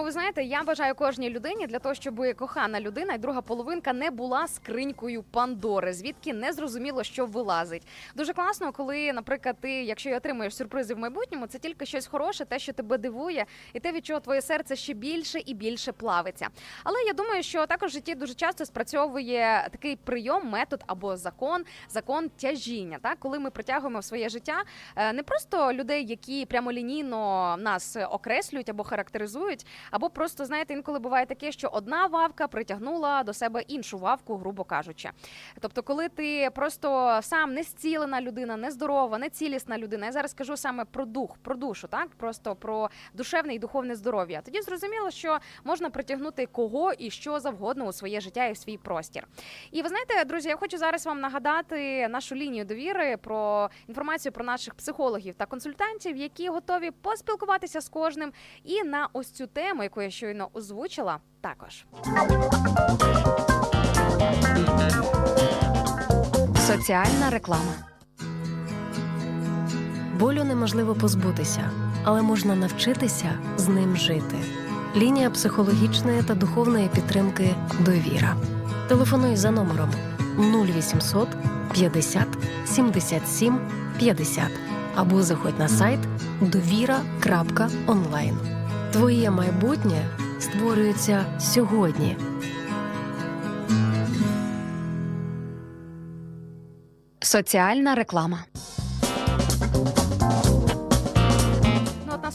Ви знаєте, я бажаю кожній людині для того, щоб кохана людина і друга половинка не була скринькою Пандори, звідки не зрозуміло, що вилазить. Дуже класно, коли, наприклад, ти, якщо й отримуєш сюрпризи в майбутньому, це тільки щось хороше, те, що тебе дивує, і те, від чого твоє серце ще більше і більше плавиться. Але я думаю, що також в житті дуже часто спрацьовує такий прийом, метод або закон, закон тяжіння. Так, коли ми притягуємо в своє життя е, не просто людей, які прямолінійно нас окреслюють або характеризують, або просто знаєте, інколи буває таке, що одна вавка притягнула до себе іншу вавку, грубо кажучи. Тобто, коли ти просто сам не зцілена людина, нездорова, не цілісна людина. Я зараз кажу саме про дух, про душу, так просто про душевне і духовне здоров'я. Тоді зрозуміло, що можна притягнути кого і що завгодно у своє життя і в свій простір. І ви знаєте, друзі, я хочу зараз вам нагадати нашу лінію довіри про інформацію про наших психологів та консультантів, які готові поспілкуватися з кожним і на ось цю тему, яку я щойно озвучила, також. Соціальна реклама. Болю неможливо позбутися, але можна навчитися з ним жити. Лінія психологічної та духовної підтримки Довіра. Телефонуй за номером 0800 50 77 50 або заходь на сайт довіра.онлайн. Твоє майбутнє створюється сьогодні. Соціальна реклама.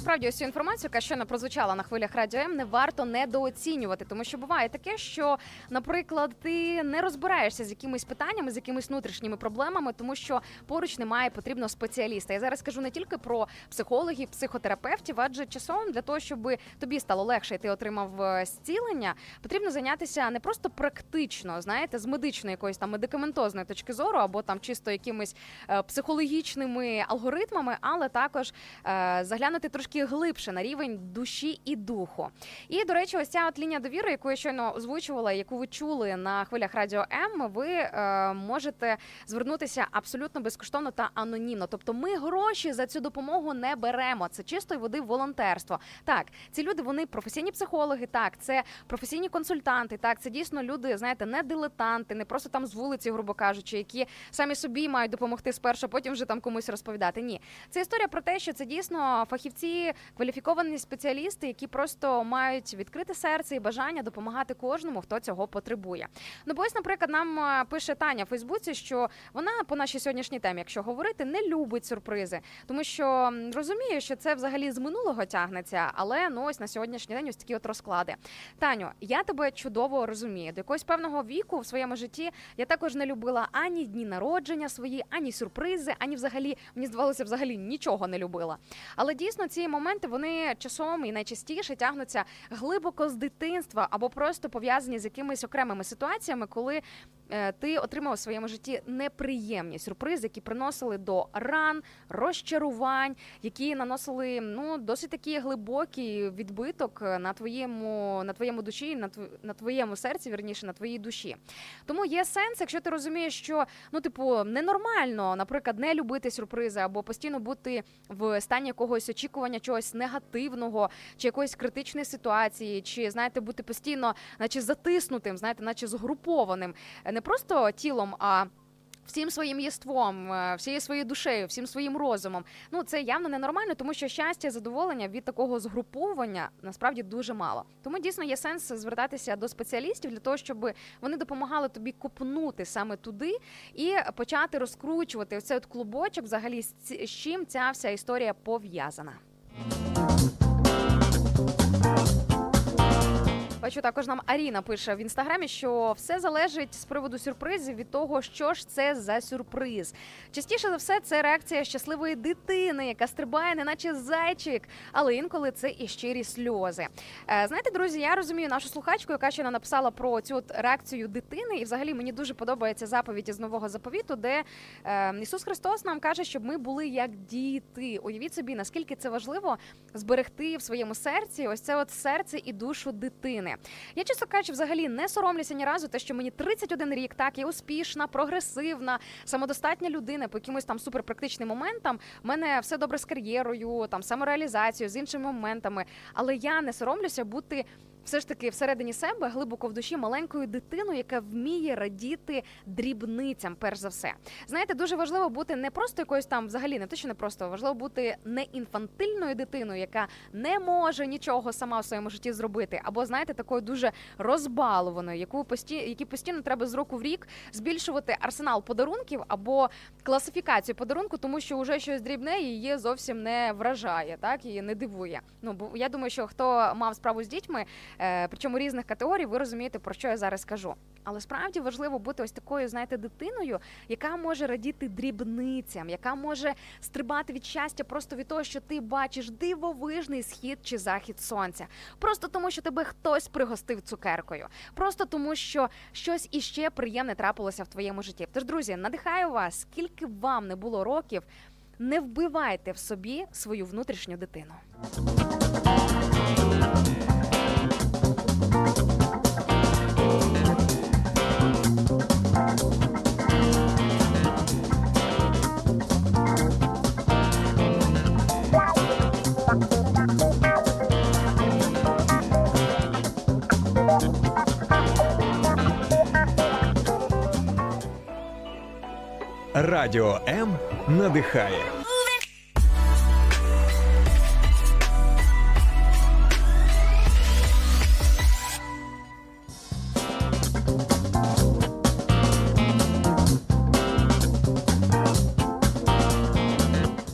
Насправді ось цю інформацію, яка щойно прозвучала на хвилях радіо М, не варто недооцінювати, тому що буває таке, що, наприклад, ти не розбираєшся з якимись питаннями, з якимись внутрішніми проблемами, тому що поруч немає потрібного спеціаліста. Я зараз кажу не тільки про психологів, психотерапевтів, адже часом для того, щоб тобі стало легше і ти отримав е, зцілення, потрібно зайнятися не просто практично, знаєте, з медичної якоїсь там медикаментозної точки зору, або там чисто якимись е, психологічними алгоритмами, але також е, заглянути трошки глибше на рівень душі і духу. І до речі, ось ця от лінія довіри, яку я щойно озвучувала, яку ви чули на хвилях радіо М, ви е, можете звернутися абсолютно безкоштовно та анонімно. Тобто, ми гроші за цю допомогу не беремо. Це чистої води волонтерство. Так, ці люди вони професійні психологи. Так, це професійні консультанти. Так, це дійсно люди, знаєте, не дилетанти, не просто там з вулиці, грубо кажучи, які самі собі мають допомогти спершу, а потім вже там комусь розповідати. Ні, це історія про те, що це дійсно фахівці, кваліфіковані спеціалісти, які просто мають відкрите серце і бажання допомагати кожному, хто цього потребує. Ну, бо ось, наприклад, нам е, пише Таня в Фейсбуці, що вона по нашій сьогоднішній темі, якщо говорити, не любить сюрпризи, тому що розуміє, що це взагалі з минулого тягнеться, але ну ось на сьогоднішній день ось такі от розклади. Таню, я тебе чудово розумію. До якогось певного віку в своєму житті я також не любила ані дні народження свої, ані сюрпризи, ані взагалі мені здавалося, взагалі нічого не любила. Але дійсно ці моменти вони часом і найчастіше тягнуться глибоко з дитинства або просто пов'язані з якимись окремими ситуаціями, коли е, ти отримав у своєму житті неприємні сюрпризи, які приносили до ран, розчарувань, які наносили ну досить такий глибокий відбиток на твоєму на твоєму душі, на тв- на твоєму серці, вірніше, на твоїй душі. Тому є сенс, якщо ти розумієш, що ну, типу, ненормально, наприклад, не любити сюрпризи або постійно бути в стані якогось очікування чогось негативного, чи якоїсь критичної ситуації, чи знаєте, бути постійно, наче затиснутим, знаєте, наче згрупованим, Е, не просто тілом, а Всім своїм єством, е, всією своєю душею, всім своїм розумом. Ну це явно ненормально, тому що щастя, задоволення від такого згруповування насправді дуже мало. Тому дійсно є сенс звертатися до спеціалістів для того, щоб вони допомагали тобі копнути саме туди і почати розкручувати оцей от клубочок, взагалі з чим ця вся історія пов'язана. Thank you. Бачу, також нам Аріна пише в інстаграмі, що все залежить з приводу сюрпризів від того, що ж це за сюрприз. Частіше за все, це реакція щасливої дитини, яка стрибає, неначе зайчик, але інколи це і щирі сльози. Е, Знаєте, друзі, я розумію нашу слухачку, яка ще написала про цю реакцію дитини, і взагалі мені дуже подобається заповідь із нового заповіту, де е, Ісус Христос нам каже, щоб ми були як діти. Уявіть собі, наскільки це важливо зберегти в своєму серці ось це от серце і душу дитини. Я чесно кажучи, взагалі не соромлюся ні разу, те, що мені 31 рік, так я успішна, прогресивна, самодостатня людина по якимось там суперпрактичним моментам. У мене все добре з кар'єрою, там самореалізацією, з іншими моментами. Але я не соромлюся бути. Все ж таки всередині себе глибоко в душі маленькою дитиною, яка вміє радіти дрібницям, перш за все. Знаєте, дуже важливо бути не просто якоюсь там, взагалі не те, що не просто важливо бути не інфантильною дитиною, яка не може нічого сама в своєму житті зробити, або знаєте, такою дуже розбалованою, яку пості... які постійно треба з року в рік збільшувати арсенал подарунків або класифікацію подарунку, тому що вже щось дрібне її зовсім не вражає, так її не дивує. Ну бо я думаю, що хто мав справу з дітьми, причому різних категорій, ви розумієте про що я зараз кажу. Але справді важливо бути ось такою, знаєте, дитиною, яка може радіти дрібницям, яка може стрибати від щастя просто від того, що ти бачиш дивовижний схід чи захід сонця, просто тому, що тебе хтось пригостив цукеркою, просто тому, що щось іще приємне трапилося в твоєму житті. Тож, друзі, надихаю вас, скільки б вам не було років, не вбивайте в собі свою внутрішню дитину. Радіо М надихає.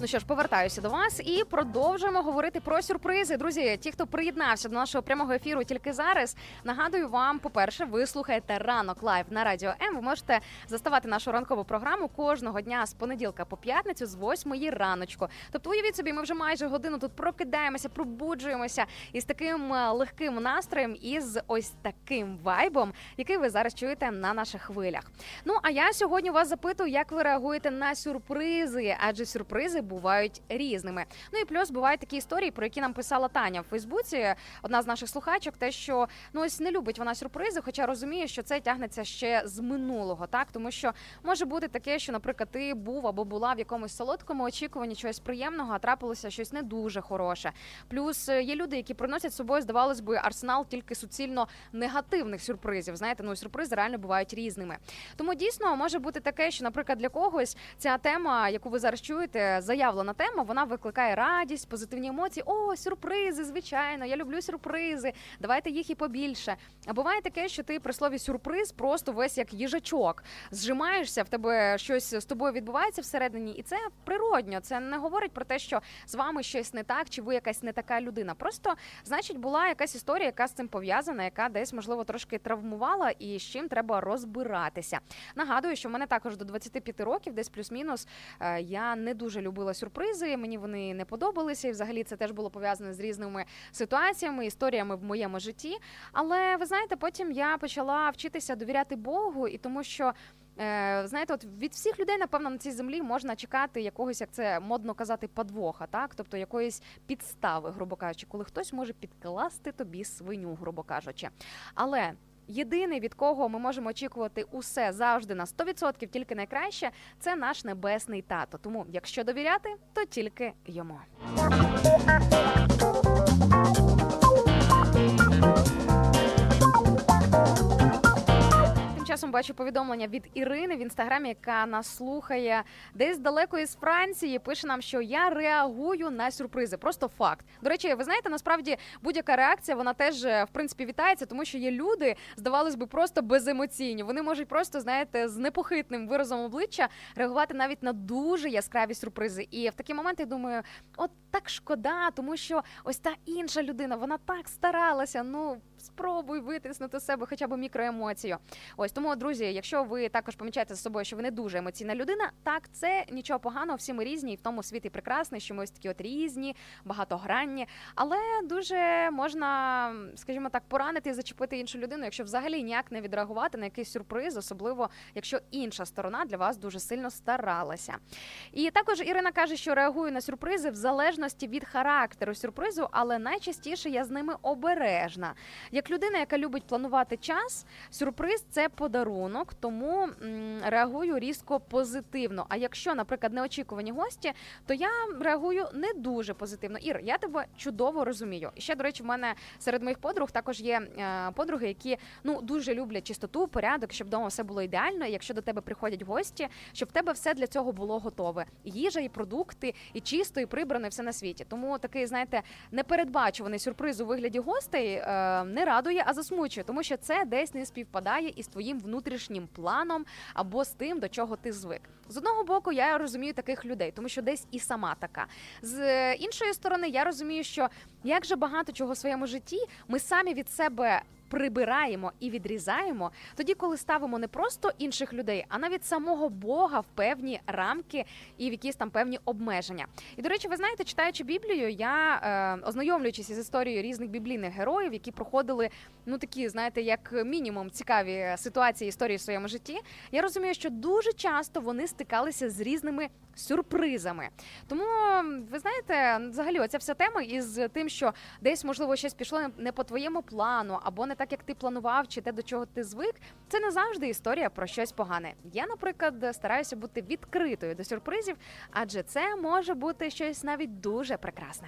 Ну що ж, повертаюся до вас і продовжуємо говорити про сюрпризи. Друзі, ті, хто приєднався до нашого прямого ефіру тільки зараз, нагадую вам, по-перше, ви слухаєте Ранок live на радіо М. Ви можете заставати нашу ранкову програму кожного дня з понеділка по п'ятницю з 8 раночку. Тобто, уявіть собі, ми вже майже годину тут прокидаємося, пробуджуємося із таким е, легким настроєм і з ось таким вайбом, який ви зараз чуєте на наших хвилях. Ну а я сьогодні вас запитую, як ви реагуєте на сюрпризи, адже сюрпризи бувають різними. Ну і плюс бувають такі історії, про які нам писала Таня в Фейсбуці. Одна з наших слухачок, те, що ну ось не любить вона сюрпризи, хоча розуміє, що це тягнеться ще з минулого, так тому що може бути таке, що, наприклад, ти був або була в якомусь солодкому очікуванні чогось приємного, а трапилося щось не дуже хороше. Плюс е, є люди, які приносять з собою, здавалось би, арсенал тільки суцільно негативних сюрпризів. Знаєте, ну сюрпризи реально бувають різними. Тому дійсно може бути таке, що, наприклад, для когось ця тема, яку ви зараз чуєте, заявлена тема, вона викликає радість, позитивні емоції. О, сюрпризи, звичайно, я люблю сюрпризи. Давайте їх і побільше. А буває таке, що ти при слові сюрприз просто весь як їжачок. Зжимаєшся, в тебе щось з тобою відбувається всередині, і це природньо. Це не говорить про те, що з вами щось не так, чи ви якась не така людина. Просто значить була якась історія, яка з цим пов'язана, яка десь можливо трошки травмувала, і з чим треба розбиратися. Нагадую, що в мене також до 25 років, десь плюс-мінус, е, я не дуже любила сюрпризи. Мені вони не подобалися, і взагалі це теж було пов'язане з різними ситуаціями, історіями в моєму житті. Але ви знаєте, потім я почала вчитися довіряти Богу, і тому що. Е, знаєте, от від всіх людей, напевно, на цій землі можна чекати якогось, як це модно казати, подвоха, так? Тобто якоїсь підстави, грубо кажучи, коли хтось може підкласти тобі свиню, грубо кажучи. Але єдиний, від кого ми можемо очікувати усе завжди на 100% тільки найкраще, це наш небесний тато. Тому, якщо довіряти, то тільки йому. Часом бачу повідомлення від Ірини в інстаграмі, яка нас слухає десь далеко із Франції. Пише нам, що я реагую на сюрпризи. Просто факт. До речі, ви знаєте, насправді будь-яка реакція вона теж е, в принципі вітається, тому що є люди, здавалось би, просто беземоційні. Вони можуть просто знаєте з непохитним виразом обличчя реагувати навіть на дуже яскраві сюрпризи. І в такі моменти я думаю, от так шкода, тому що ось та інша людина, вона так старалася. Ну спробуй витиснути себе хоча б мікроемоцію. Ось тому, друзі, якщо ви також помічаєте за собою, що ви не дуже емоційна людина, так це нічого поганого, всі ми різні, і в тому світ і прекрасний, що ми ось такі от різні, багатогранні, але дуже можна, скажімо так, поранити і зачепити іншу людину, якщо взагалі ніяк не відреагувати на якийсь сюрприз, особливо якщо інша сторона для вас дуже сильно старалася. І також Ірина каже, що реагую на сюрпризи в залежності від характеру сюрпризу, але найчастіше я з ними обережна. Як людина, яка любить планувати час, сюрприз це подарунок, тому реагую різко позитивно. А якщо, наприклад, неочікувані гості, то я реагую не дуже позитивно. Ір, я тебе чудово розумію. І ще, до речі, в мене серед моїх подруг також є е, подруги, які ну дуже люблять чистоту, порядок, щоб вдома все було ідеально. І якщо до тебе приходять гості, щоб в тебе все для цього було готове: їжа, і продукти, і чисто, і прибрано, і все на світі. Тому такий, знаєте, непередбачуваний сюрприз у вигляді гостей е, радує, а засмучує, тому що це десь не співпадає із твоїм внутрішнім планом або з тим, до чого ти звик. З одного боку, я розумію таких людей, тому що десь і сама така. З е, іншої сторони, я розумію, що як же багато чого в своєму житті ми самі від себе. Прибираємо і відрізаємо тоді, коли ставимо не просто інших людей, а навіть самого Бога в певні рамки і в якісь там певні обмеження. І до речі, ви знаєте, читаючи Біблію, я е, ознайомлюючись із історією різних біблійних героїв, які проходили ну такі, знаєте, як мінімум цікаві ситуації історії в своєму житті. Я розумію, що дуже часто вони стикалися з різними сюрпризами. Тому ви знаєте, взагалі, оця вся тема із тим, що десь можливо щось пішло не- по твоєму плану, або не так, як ти планував, чи те, до чого ти звик. Це не завжди історія про щось погане. Я, наприклад, стараюся бути відкритою до сюрпризів, адже це може бути щось навіть дуже прекрасне.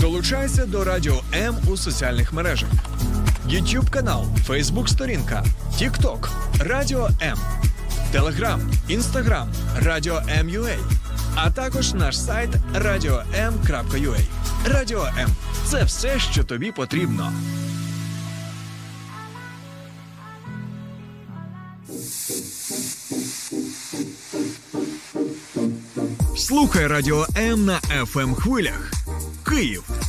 Долучайся до Радіо М у соціальних мережах: YouTube канал, Facebook сторінка, TikTok, Радіо М, Telegram, Instagram, Радіо М.Ua, а також наш сайт radio.m.ua. Радіо М це все, що тобі потрібно. Слухай Радіо М на fm хвилях. Київ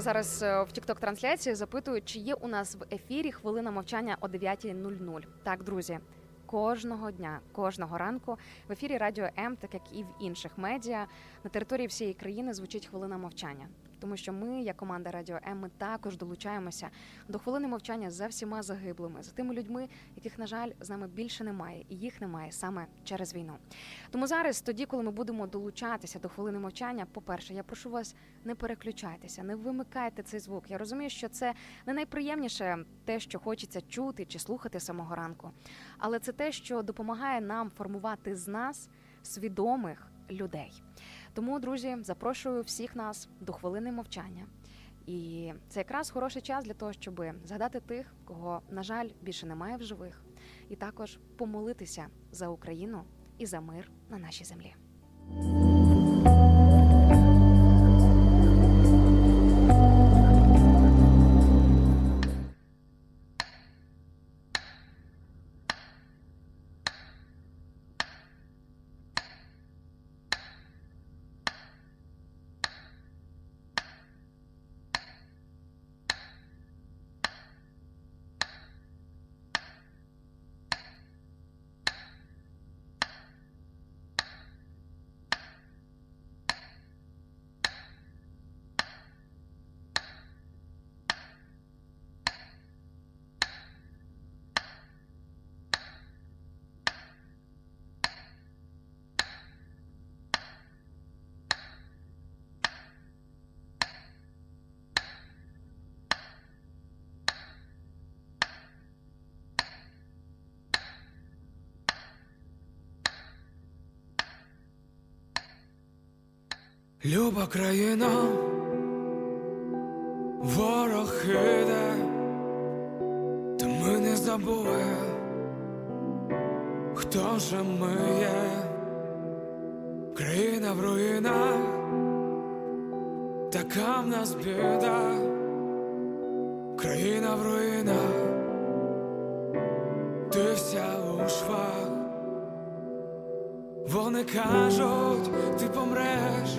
Зараз е, в тікток трансляції запитують, чи є у нас в ефірі хвилина мовчання о 9.00. Так, друзі. Кожного дня, кожного ранку в ефірі Радіо М, так як і в інших медіа, на території всієї країни звучить хвилина мовчання. Тому що ми, як команда Радіо М, ми також долучаємося до хвилини мовчання за всіма загиблими, за тими людьми, яких, на жаль, з нами більше немає, і їх немає саме через війну. Тому зараз, тоді, коли ми будемо долучатися до хвилини мовчання, по-перше, я прошу вас не переключайтеся, не вимикайте цей звук. Я розумію, що це не найприємніше те, що хочеться чути чи слухати самого ранку, але це те, що допомагає нам формувати з нас свідомих людей. Тому, друзі, запрошую всіх нас до хвилини мовчання. І це якраз хороший час для того, щоб згадати тих, кого, на жаль, більше немає в живих, і також помолитися за Україну і за мир на нашій землі. Люба країна, ворог іде, та ми не забули, хто же ми є, країна в руїнах, така в нас біда, країна в руїнах, ти вся у швах. Вони кажуть, ти помреш,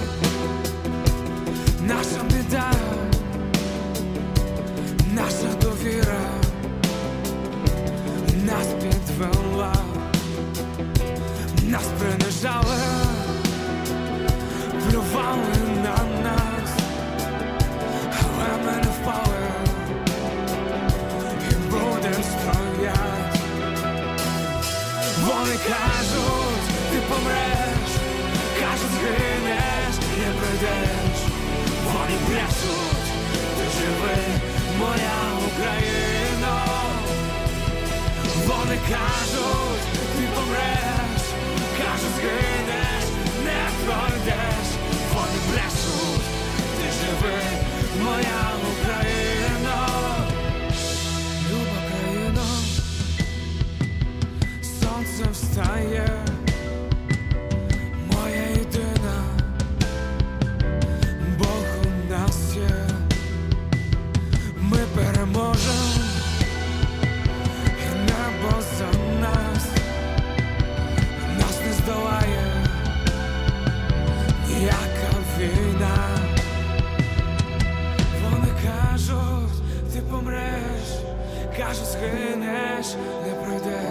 нас принижали, плювали на нас, але ми не впали і будем стоять. Вони кажуть, ти помреш, кажуть, згинеш, не прийдеш, вони брешуть, ти живи, моя Україна. Вони кажуть, ти помреш пройдеш, вони брешуть, ти живи, моя Україна, люба країна, сонце встає, кажуть, згинеш, не пройдеш.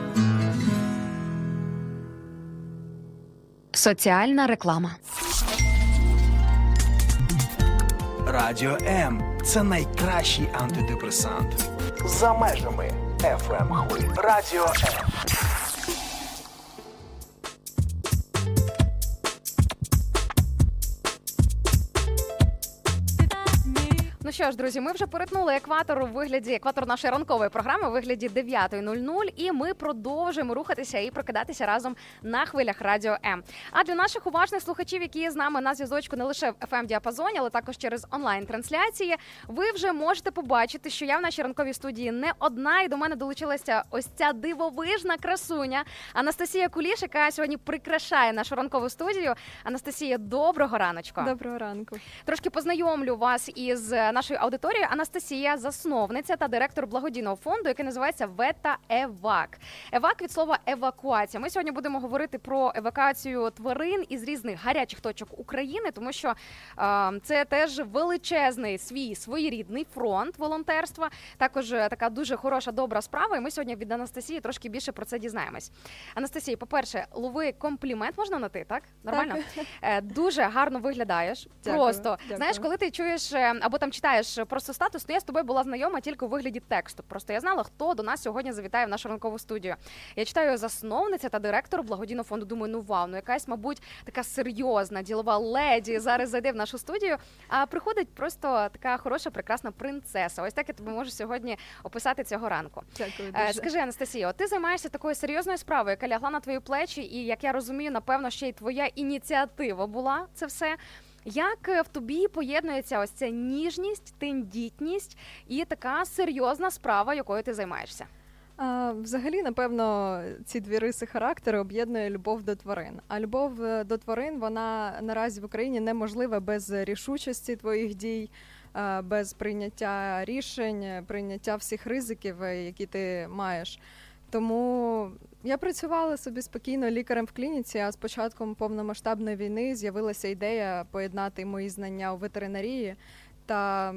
Соціальна реклама. Радіо М це найкращий антидепресант. За межами FM хвиль. Радіо М. Ну що ж, друзі, ми вже перетнули екватор у вигляді екватор нашої ранкової програми у вигляді 9.00, і ми продовжуємо рухатися і прокидатися разом на хвилях радіо М. А для наших уважних слухачів, які є з нами на зв'язочку не лише в fm діапазоні, але також через онлайн трансляції, ви вже можете побачити, що я в нашій ранковій студії не одна, і до мене долучилася ось ця дивовижна красуня Анастасія Куліш, яка сьогодні прикрашає нашу ранкову студію. Анастасія, доброго раночку. Доброго ранку. Трошки познайомлю вас із е, нашою аудиторією. Анастасія, засновниця та директор благодійного фонду, який називається Вета Евак. Евак від слова евакуація. Ми сьогодні будемо говорити про евакуацію тварин із різних гарячих точок України, тому що е, це теж величезний свій своєрідний фронт волонтерства. Також е, така дуже хороша добра справа. І ми сьогодні від Анастасії трошки більше про це дізнаємось. Анастасія, по-перше, лови комплімент можна на ти, так? Нормально? Е, Дуже гарно виглядаєш. Дякую, Просто дякую. знаєш, коли ти чуєш е, або там читаєш просто статус, то я з тобою була знайома тільки у вигляді тексту. Просто я знала, хто до нас сьогодні завітає в нашу ранкову студію. Я читаю засновниця та директор благодійного фонду. Думаю, ну вау, ну якась, мабуть, така серйозна ділова леді зараз зайде в нашу студію. А приходить просто така хороша, прекрасна принцеса. Ось так я тобі можу сьогодні описати цього ранку. Дякую Е, дуже. Скажи, Анастасія, ти займаєшся такою серйозною справою, яка лягла на твої плечі, і як я розумію, напевно, ще й твоя ініціатива була це все. Як е, в тобі поєднується ось ця ніжність, тендітність і така серйозна справа, якою ти займаєшся? Взагалі, напевно, ці дві риси характеру об'єднує любов до тварин. А любов е, до тварин вона наразі в Україні неможлива без рішучості твоїх дій, е, без прийняття рішень, прийняття всіх ризиків, які ти маєш. Тому я працювала собі спокійно лікарем в клініці. А з початком повномасштабної війни з'явилася ідея поєднати мої знання у ветеринарії та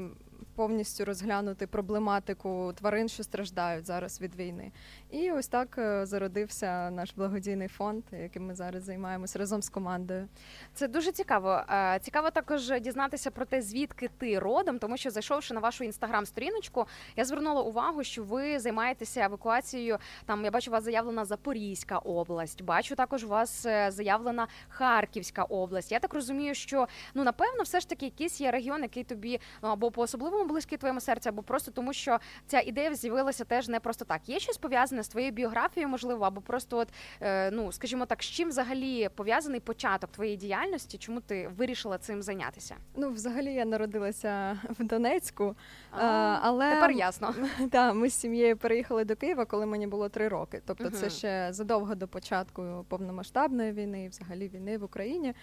повністю розглянути проблематику тварин, що страждають зараз від війни. І ось так е, зародився наш благодійний фонд, яким ми зараз займаємось разом з командою. Це дуже цікаво. Е, Цікаво також дізнатися про те, звідки ти родом, тому що зайшовши на вашу інстаграм-сторіночку, я звернула увагу, що ви займаєтеся евакуацією. Там я бачу, у вас заявлена Запорізька область. Бачу також у вас е, заявлена Харківська область. Я так розумію, що ну напевно, все ж таки якийсь є регіон, який тобі ну або по особливому близький твоєму серцю, або просто тому, що ця ідея з'явилася теж не просто так. Є щось пов'язане з твоєю біографією, можливо, або просто, от е, ну скажімо так, з чим взагалі пов'язаний початок твоєї діяльності? Чому ти вирішила цим зайнятися? Ну, взагалі, я народилася в Донецьку, а, А, але Тепер ясно. та, ми з сім'єю переїхали до Києва, коли мені було три роки. Тобто, це ще задовго до початку повномасштабної війни, і взагалі війни в Україні.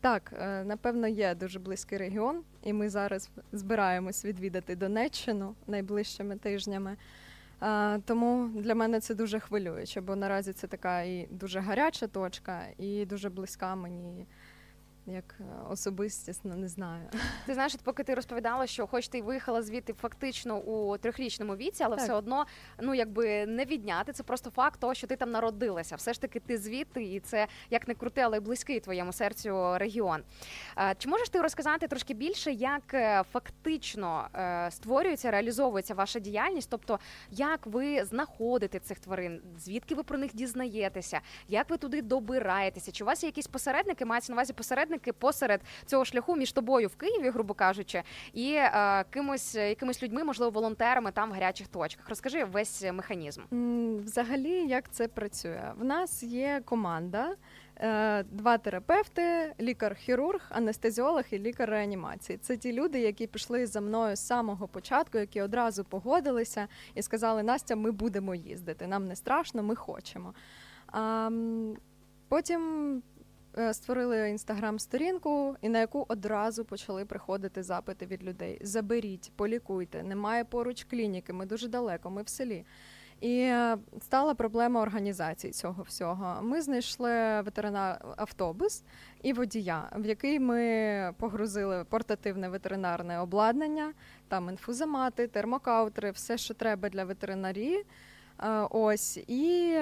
Так, е, напевно, є дуже близький регіон, і ми зараз збираємось відвідати Донеччину найближчими тижнями. Тому для мене це дуже хвилююче, бо наразі це така і дуже гаряча точка, і дуже близька мені як е, особистісно, не знаю. Ти знаєш, поки ти розповідала, що хоч ти виїхала звідти фактично у трьохрічному віці, але Так. все одно ну якби не відняти. Це просто факт того, що ти там народилася. Все ж таки, ти звідти, і це як не крути, але й близький твоєму серцю регіон. Чи можеш ти розказати трошки більше, як е, фактично е, створюється, реалізовується ваша діяльність? Тобто, як ви знаходите цих тварин, звідки ви про них дізнаєтеся, як ви туди добираєтеся? Чи у вас є якісь посередники? Мається на увазі посередники посеред цього шляху між тобою в Києві, грубо кажучи, і е, кимось якимись людьми, можливо, волонтерами там в гарячих точках. Розкажи весь механізм. Взагалі, як це працює? В нас є команда, е, два терапевти, лікар-хірург, анестезіолог і лікар реанімації. Це ті люди, які пішли за мною з самого початку, які одразу погодилися і сказали: Настя, ми будемо їздити. Нам не страшно, ми хочемо. А, потім. Е, Створили інстаграм-сторінку, і на яку одразу почали приходити запити від людей: заберіть, полікуйте, немає поруч клініки, ми дуже далеко, ми в селі. І е, стала проблема організації цього всього. Ми знайшли ветеринар автобус і водія, в який ми погрузили портативне ветеринарне обладнання, там інфузомати, термокаутери, все, що треба для ветеринарії. Е, Ось і.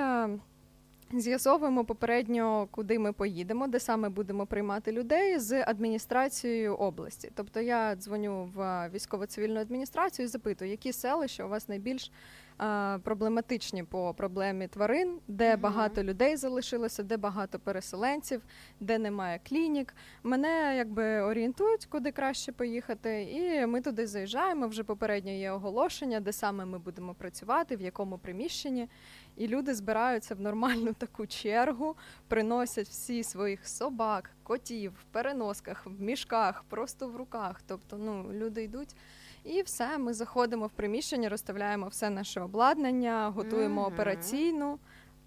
З'ясовуємо попередньо, куди ми поїдемо, де саме будемо приймати людей з адміністрацією області. Тобто я дзвоню в військово-цивільну адміністрацію і запитую, які селища у вас найбільш а, проблематичні по проблемі тварин, де Мгм. багато людей залишилося, де багато переселенців, де немає клінік. Мене якби орієнтують, куди краще поїхати, і ми туди заїжджаємо. Вже попередньо є оголошення, де саме ми будемо працювати, в якому приміщенні. І люди збираються в нормальну таку чергу, приносять всі своїх собак, котів в переносках, в мішках, просто в руках. Тобто, ну люди йдуть. І все, ми заходимо в приміщення, розставляємо все наше обладнання, готуємо Мгм. операційну,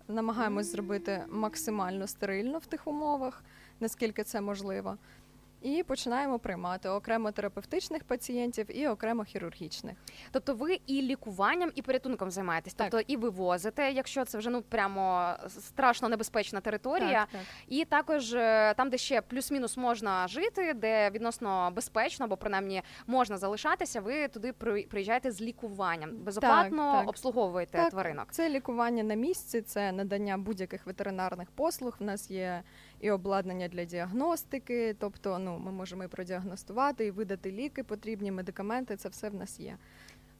намагаємось зробити максимально стерильно в тих умовах, наскільки це можливо. І починаємо приймати окремо терапевтичних пацієнтів і окремо хірургічних. Тобто, ви і лікуванням, і порятунком займаєтесь, Так. тобто і вивозите, якщо це вже ну прямо страшно небезпечна територія. Так, так. І також е, там, де ще плюс-мінус можна жити, де відносно безпечно, або принаймні можна залишатися, ви туди при- приїжджаєте з лікуванням. Безоплатно так. обслуговуєте Так. тваринок. Це лікування на місці, це надання будь-яких ветеринарних послуг. В нас є і обладнання для діагностики, тобто ну, ми можемо і продіагностувати, і видати ліки, потрібні медикаменти. Це все в нас є.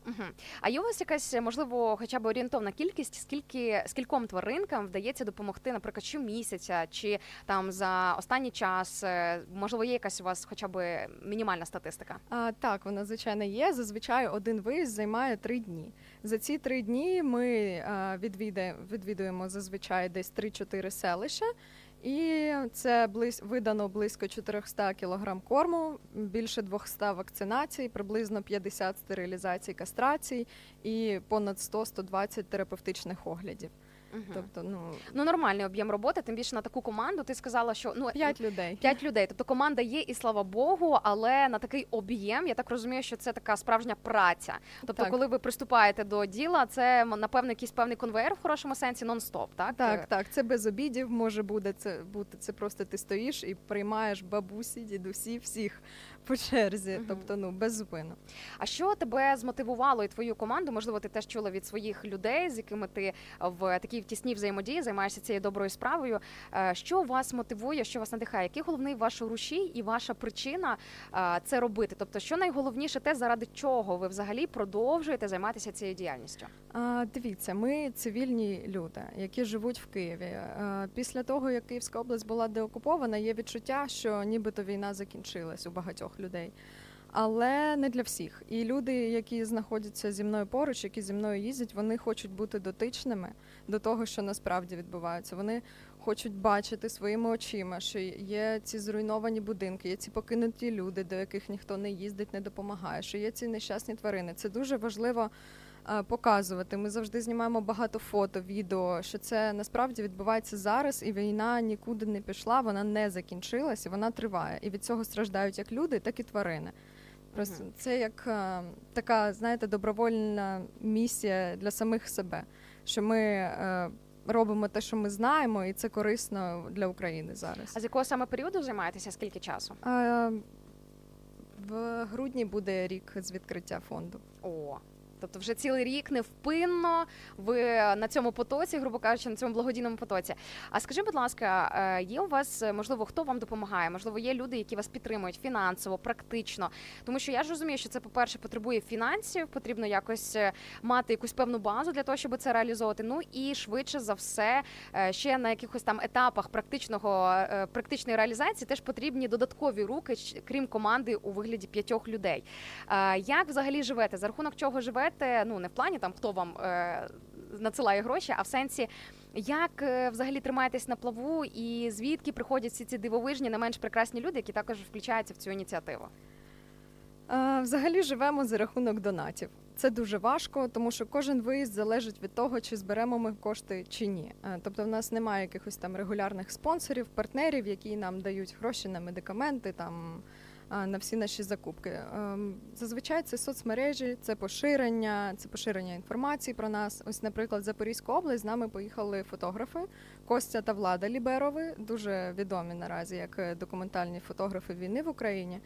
Угу. А є у вас якась можливо, хоча б орієнтовна кількість, скільки скільком тваринкам вдається допомогти, наприклад, щомісяця, чи там за останній час, е, можливо, є якась у вас хоча б мінімальна статистика? А, так, вона звичайно є. Зазвичай один виїзд займає три дні. За ці три дні ми а, відвідаємо, відвідуємо зазвичай десь 3-4 селища. І це близь, видано близько 400 кг корму, більше 200 вакцинацій, приблизно 50 стерилізацій, кастрацій і понад 100-120 терапевтичних оглядів. Тобто, ну Ну нормальний об'єм роботи, тим більше на таку команду. Ти сказала, що ну 5 людей. П'ять людей. Тобто команда є, і слава Богу, але на такий об'єм, я так розумію, що це така справжня праця. Тобто, Так. коли ви приступаєте до діла, це напевно якийсь певний конвейер в хорошому сенсі нон-стоп, так? Так, так, це без обідів може буде це бути. Це просто ти стоїш і приймаєш бабусі, дідусі, всіх по черзі, Мгм. тобто ну без. А що тебе змотивувало і твою команду? Можливо, ти теж чула від своїх людей, з якими ти в такій тісній взаємодії займаєшся цією доброю справою. Е, Що вас мотивує, що вас надихає? Який головний ваш рушій і ваша причина е, це робити? Тобто, що найголовніше те, заради чого ви взагалі продовжуєте займатися цією діяльністю? А, дивіться, ми цивільні люди, які живуть в Києві. А, після того, як Київська область була деокупована, є відчуття, що нібито війна закінчилась у багатьох людей. Але не для всіх. І люди, які знаходяться зі мною поруч, які зі мною їздять, вони хочуть бути дотичними до того, що насправді відбувається. Вони хочуть бачити своїми очима, що є ці зруйновані будинки, є ці покинуті люди, до яких ніхто не їздить, не допомагає, що є ці нещасні тварини. Це дуже важливо показувати. Ми завжди знімаємо багато фото, відео, що це насправді відбувається зараз, і війна нікуди не пішла, вона не закінчилась, і вона триває. І від цього страждають як люди, так і тварини. Просто це як е, така, знаєте, добровольна місія для самих себе, що ми е, робимо те, що ми знаємо, і це корисно для України зараз. А з якого саме періоду займаєтеся? Скільки часу? Е, в грудні буде рік з відкриття фонду. О. Тобто вже цілий рік невпинно ви на цьому потоці, грубо кажучи, на цьому благодійному потоці. А скажи, будь ласка, е, є у вас можливо хто вам допомагає? Можливо, є люди, які вас підтримують фінансово, практично. Тому що я ж розумію, що це, по-перше, потребує фінансів, потрібно якось е, мати якусь певну базу для того, щоб це реалізовувати. Ну і швидше за все, е, ще на якихось там етапах практичного практичної реалізації теж потрібні додаткові руки, крім команди у вигляді п'ятьох людей. Як взагалі живете? За рахунок чого живете? Ну не в плані там хто вам е, надсилає гроші, а в сенсі. Як е, взагалі тримаєтесь на плаву, і звідки приходять всі ці дивовижні, не менш прекрасні люди, які також включаються в цю ініціативу? Е, Взагалі живемо за рахунок донатів. Це дуже важко, тому що кожен виїзд залежить від того, чи зберемо ми кошти чи ні. Е, Тобто, в нас немає якихось там регулярних спонсорів, партнерів, які нам дають гроші на медикаменти, там на всі наші закупки. Ем, Зазвичай це соцмережі, це поширення, це поширення інформації про нас. Ось, наприклад, в Запорізьку область з нами поїхали фотографи Костя та Влада Ліберови, дуже відомі наразі як е, документальні фотографи війни в Україні.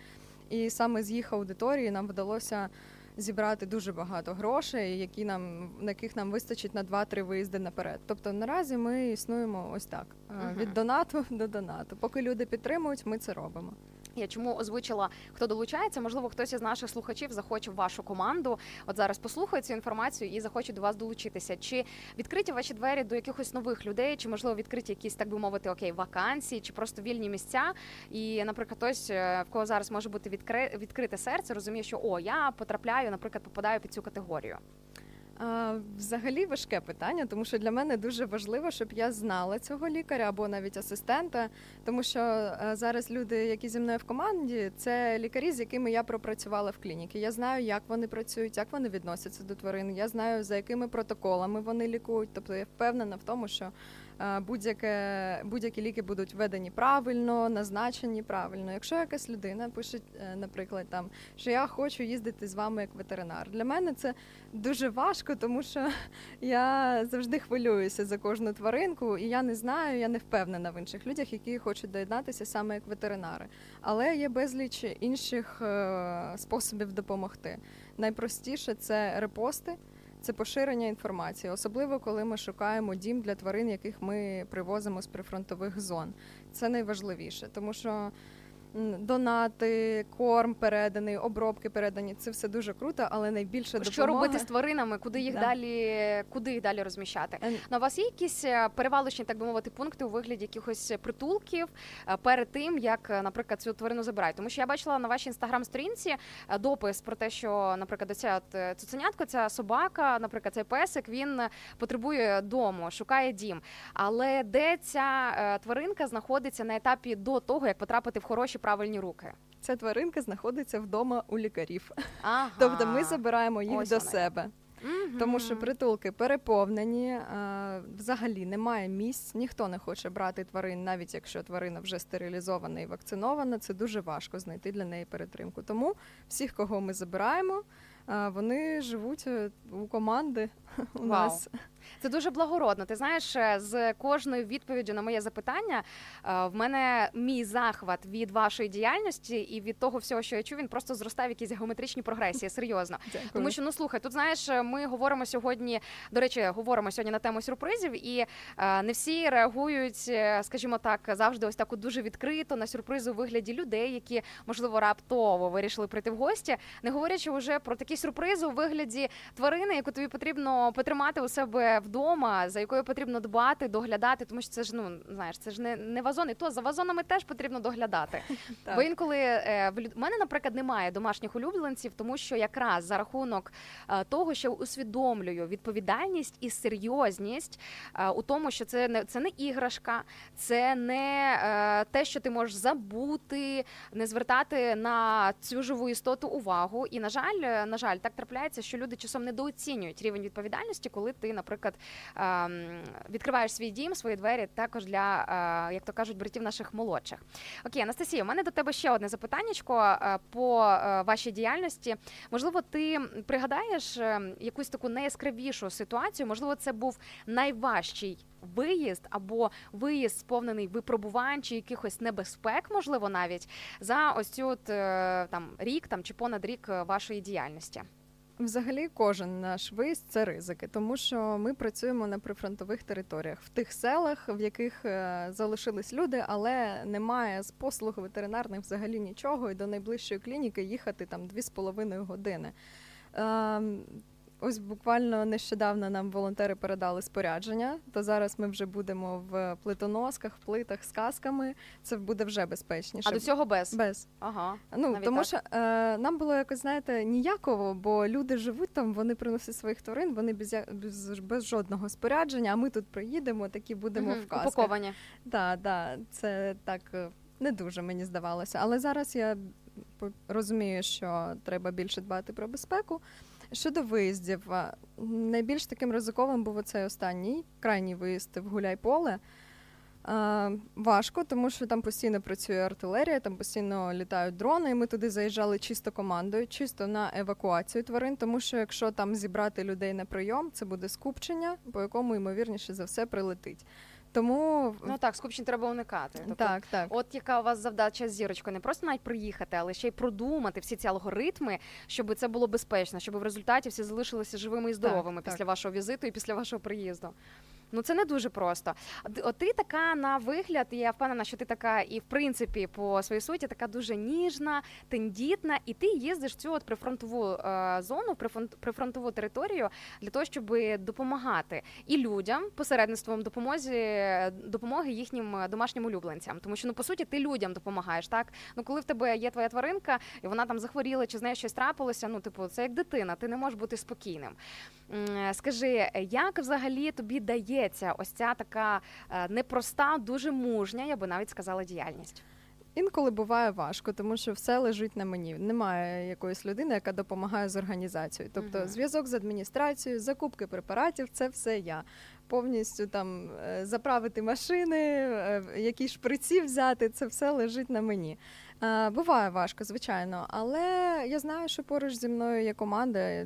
І саме з їх аудиторії нам вдалося зібрати дуже багато грошей, які нам на яких нам вистачить на 2-3 виїзди наперед. Тобто наразі ми існуємо ось так: е, від донату до донату. Поки люди підтримують, ми це робимо. Я чому озвучила, хто долучається? Можливо, хтось із наших слухачів захоче в вашу команду. От зараз послухає цю інформацію і захоче до вас долучитися. Чи відкриті ваші двері до якихось нових людей, чи можливо відкриті якісь, так би мовити, окей, вакансії, чи просто вільні місця? І, наприклад, хтось, е, в кого зараз може бути відкри... відкрите серце, розуміє, що о, я потрапляю, наприклад, попадаю під цю категорію. Взагалі важке питання, тому що для мене дуже важливо, щоб я знала цього лікаря або навіть асистента, тому що е, зараз люди, які зі мною в команді, це лікарі, з якими я пропрацювала в клініці. Я знаю, як вони працюють, як вони відносяться до тварин. Я знаю, за якими протоколами вони лікують. Тобто я впевнена в тому, що будь-яке будь-які ліки будуть введені правильно, назначені правильно. Якщо якась людина пише, е, наприклад, там що я хочу їздити з вами як ветеринар. Для мене це дуже важко, тому що я завжди хвилююся за кожну тваринку, і я не знаю, я не впевнена в інших людях, які хочуть доєднатися саме як ветеринари. Але є безліч інших е, способів допомогти. Найпростіше це репости. Це поширення інформації, особливо коли ми шукаємо дім для тварин, яких ми привозимо з прифронтових зон. Це найважливіше, тому що донати, корм переданий, обробки передані це все дуже круто, але найбільше допомога... Що робити з тваринами, куди їх Да. далі, куди їх далі розміщати? Е, Ну, у вас є якісь е, перевалочні, так би мовити, пункти у вигляді якихось притулків е, перед тим, як, е, наприклад, цю тварину забирають? Тому що я бачила на вашій інстаграм-сторінці допис про те, що, наприклад, оця от цуценятко, ця собака, наприклад, цей песик, він потребує дому, шукає дім. Але де ця тваринка знаходиться на етапі до того, як потрапити в хороші правильні руки? Ця тваринка знаходиться вдома у лікарів. Ага. Тобто ми забираємо їх Ось до воно як. себе. Мгм. Тому що притулки переповнені, е, взагалі немає місць, ніхто не хоче брати тварин, навіть якщо тварина вже стерилізована і вакцинована. Це дуже важко знайти для неї перетримку. Тому всіх, кого ми забираємо, е, вони живуть е, у команди у Вау. нас. Це дуже благородно. Ти знаєш, е, з кожною відповіддю на моє запитання е, в мене мій захват від вашої діяльності і від того всього, що я чую, він просто зростав в якісь геометричні прогресії. Серйозно. Дякую. Тому що ну слухай, тут знаєш, ми говоримо сьогодні. До речі, говоримо сьогодні на тему сюрпризів, і е, не всі реагують, е, скажімо так, завжди ось так дуже відкрито на сюрпризи у вигляді людей, які можливо раптово вирішили прийти в гості, не говорячи вже про такі сюрпризи у вигляді тварини, яку тобі потрібно потрібно потримати у себе вдома, за якою потрібно дбати, доглядати, тому що це ж ну знаєш, це ж не, не вазон, і то за вазонами теж потрібно доглядати. Так. Бо інколи е, в мене, наприклад, немає домашніх улюбленців, тому що якраз за рахунок е, того, що усвідомлюю відповідальність і серйозність е, у тому, що це не це не іграшка, це не е, те, що ти можеш забути, не звертати на цю живу істоту увагу. І на жаль, на жаль, так трапляється, що люди часом недооцінюють рівень відповідальності, коли ти, наприклад, ем, відкриваєш свій дім, свої двері також для, е, як то кажуть, братів наших молодших. Окей, Анастасія, у мене до тебе ще одне запитаннячко е, по е, вашій діяльності. Можливо, ти пригадаєш якусь таку найяскравішу ситуацію? Можливо, це був найважчий виїзд або виїзд сповнений випробувань чи якихось небезпек, можливо, навіть за ось цю там рік там чи понад рік вашої діяльності. Взагалі, кожен наш виїзд це ризики, тому що ми працюємо на прифронтових територіях, в тих селах, в яких е, залишились люди, але немає з послуг ветеринарних взагалі нічого, і до найближчої клініки їхати там 2,5 години. Ось буквально нещодавно нам волонтери передали спорядження. То зараз ми вже будемо в плитоносках, в плитах з касками. Це буде вже безпечніше. А до цього без. без. Ага. Ну Навіть тому так? що е, нам було якось знаєте ніяково, бо люди живуть там, вони приносять своїх тварин, вони без, без, без жодного спорядження. А ми тут приїдемо, такі будемо Мгм, в касках. упаковані. Да, да, це так е, не дуже мені здавалося. Але зараз я розумію, що треба більше дбати про безпеку. Щодо виїздів, найбільш таким ризиковим був оцей останній крайній виїзд в Гуляйполе. Важко, тому що там постійно працює артилерія, там постійно літають дрони. І ми туди заїжджали чисто командою, чисто на евакуацію тварин, тому що якщо там зібрати людей на прийом, це буде скупчення, по якому ймовірніше за все прилетить. Тому Ну так, скупчень треба уникати. Тобто, так, так. От яка у вас завдача з зірочкою, не просто навіть приїхати, але ще й продумати всі ці алгоритми, щоб це було безпечно, щоб в результаті всі залишилися живими і здоровими так. після вашого візиту і після вашого приїзду. Ну це не дуже просто. От ти така на вигляд, я впевнена, що ти така, і в принципі по своїй суті така дуже ніжна, тендітна, і ти їздиш в цю от прифронтову е, зону, прифронт- прифронтову територію для того, щоб допомагати і людям посередництвом допомозі допомоги їхнім домашнім улюбленцям. Тому що ну по суті ти людям допомагаєш. Так ну коли в тебе є твоя тваринка, і вона там захворіла, чи з нею щось трапилося. Ну, типу, це як дитина, ти не можеш бути спокійним. Е, Скажи, як взагалі тобі дається ось ця така е, непроста, дуже мужня, я би навіть сказала, діяльність? Інколи буває важко, тому що все лежить на мені. Немає якоїсь людини, яка допомагає з організацією. Тобто Мгм. зв'язок з адміністрацією, закупки препаратів це все я. Повністю там е, заправити машини, е, якісь шприці взяти, це все лежить на мені. Е, Буває важко, звичайно, але я знаю, що поруч зі мною є команда,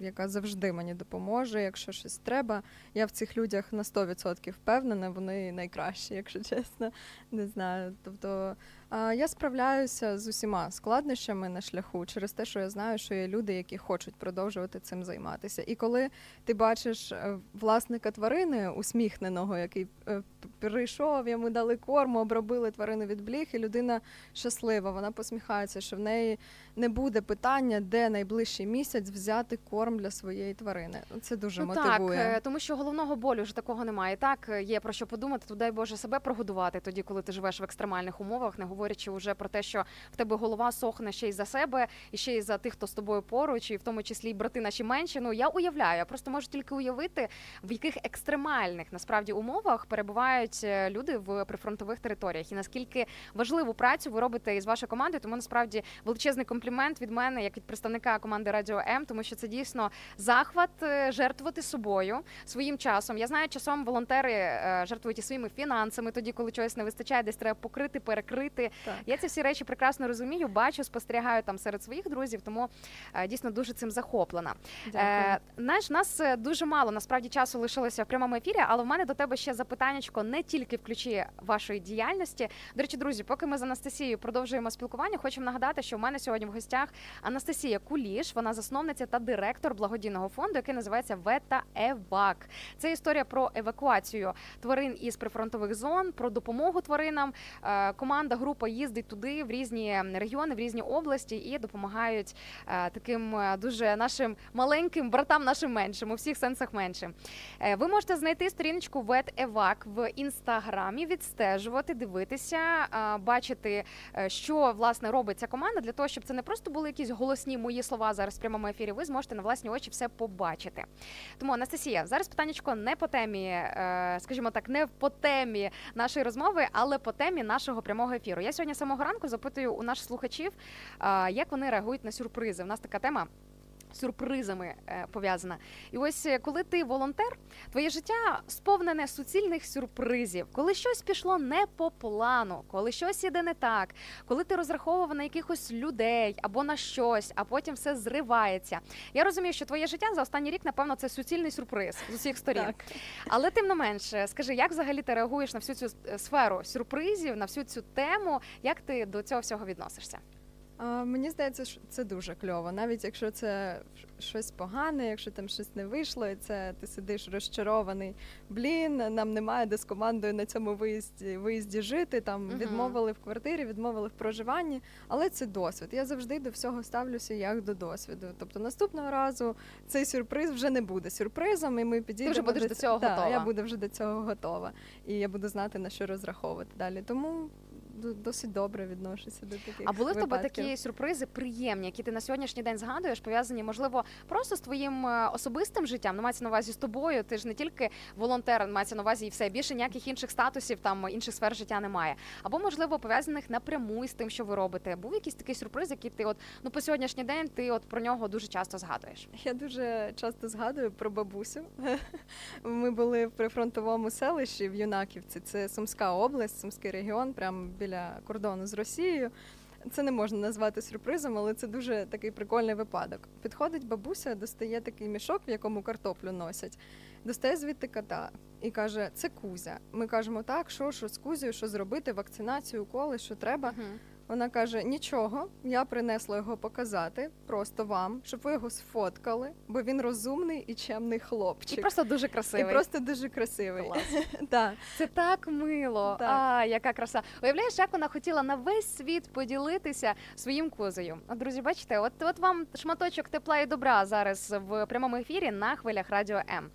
яка завжди мені допоможе. Якщо щось треба, я в цих людях на 100% впевнена, вони найкращі, якщо чесно. Не знаю. Тобто я справляюся з усіма складнощами на шляху через те, що я знаю, що є люди, які хочуть продовжувати цим займатися. І коли ти бачиш е, власника тварини, усміхненого, який е, прийшов, йому дали корму, обробили тварину від бліг, і людина щаслива, вона посміхається, що в неї не буде питання, де найближчий місяць взяти корм для своєї тварини. Це дуже ну, мотивує. Так, е, тому що головного болю вже такого немає. Так, е, є про що подумати, то дай Боже себе прогодувати тоді, коли ти живеш в екстремальних умовах, не говорячи вже про те, що в тебе голова сохне ще й за себе, і ще й за тих, хто з тобою поруч, і в тому числі й брати наші менші. Ну я уявляю, я просто можу тільки уявити, в яких екстремальних насправді умовах перебувають е, люди в прифронтових територіях, і наскільки важливу працю ви робите із вашою командою. Тому насправді величезний комплімент від мене, як від представника команди Радіо М, тому що це дійсно захват е, жертвувати собою своїм часом. Я знаю, часом волонтери е, жертвують і своїми фінансами, тоді коли чогось не вистачає, десь треба покрити, перекрити. Так. Я ці всі речі прекрасно розумію, бачу, спостерігаю там серед своїх друзів, тому е, дійсно дуже цим захоплена. Е, знаєш, нас дуже мало насправді часу лишилося в прямому ефірі, але в мене до тебе ще запитаннячко не тільки в ключі вашої діяльності. До речі, друзі, поки ми з Анастасією продовжуємо спілкування, хочемо нагадати, що в мене сьогодні в гостях Анастасія Куліш, вона засновниця та директор благодійного фонду, який називається Вета Евак. Це історія про евакуацію тварин із прифронтових зон, про допомогу тваринам. Е, Команда група їздить туди в різні регіони, в різні області і допомагають е, таким е, дуже нашим маленьким братам, нашим меншим, у всіх сенсах меншим. Ви можете знайти сторіночку ВЕТ-ЕВАК в інстаграмі, відстежувати, дивитися, бачити, що власне робить ця команда для того, щоб це не просто були якісь голосні мої слова зараз в прямому ефірі. Ви зможете на власні очі все побачити. Тому Анастасія, зараз питаннячко не по темі, е, скажімо так, не по темі нашої розмови, але по темі нашого прямого ефіру. Я сьогодні самого ранку запитую у наших слухачів, е, як вони реагують на сюрпризи. У нас така тема. Сюрпризами е, пов'язана, і ось е, коли ти волонтер, твоє життя сповнене суцільних сюрпризів, коли щось пішло не по плану, коли щось іде не так, коли ти розраховував на якихось людей або на щось, а потім все зривається. Я розумію, що твоє життя за останній рік, напевно, це суцільний сюрприз з усіх сторін. Так. Але тим не менше, скажи, як взагалі ти реагуєш на всю цю е, сферу сюрпризів, на всю цю тему? Як ти до цього всього відносишся? А, мені здається, що це дуже кльово. Навіть якщо це щось погане, якщо там щось не вийшло, і це ти сидиш розчарований. Блін, нам немає де з командою на цьому виїзді виїзді жити. Там Мгм. відмовили в квартирі, відмовили в проживанні. Але це досвід. Я завжди до всього ставлюся як до досвіду. Тобто наступного разу цей сюрприз вже не буде сюрпризом, і ми підійдемо. вже будеш до цього Да, готова. Я буду вже до цього готова, і я буду знати на що розраховувати далі. Тому досить добре відношуся до таких А були в тебе такі сюрпризи приємні, які ти на сьогоднішній день згадуєш, пов'язані, можливо, просто з твоїм е, особистим життям? Ну, мається на увазі з тобою. Ти ж не тільки волонтер, мається на увазі і все. Більше ніяких інших статусів, там інших сфер життя немає. Або, можливо, пов'язаних напряму з тим, що ви робите. Був якийсь такий сюрприз, який ти от ну по сьогоднішній день ти от про нього дуже часто згадуєш. Я дуже часто згадую про бабусю. Ми були в прифронтовому селищі в Юнаківці. Це Сумська область, Сумський регіон, прямо біля кордону з Росією. Це не можна назвати сюрпризом, але це дуже такий прикольний випадок. Підходить бабуся, достає такий мішок, в якому картоплю носять, достає звідти кота і каже: це Кузя. Ми кажемо, так, що, що з Кузею, що зробити, вакцинацію, уколи, що треба. Вона каже: нічого, я принесла його показати просто вам, щоб ви його сфоткали, бо він розумний і чемний хлопчик. І просто дуже І красивий. просто дуже красивий. Клас. Так. Це так мило. Так. А, яка краса. Уявляєш, як вона хотіла на весь світ поділитися своїм козою. Друзі, бачите, от, от вам шматочок тепла і добра зараз в прямому ефірі на хвилях Радіо М.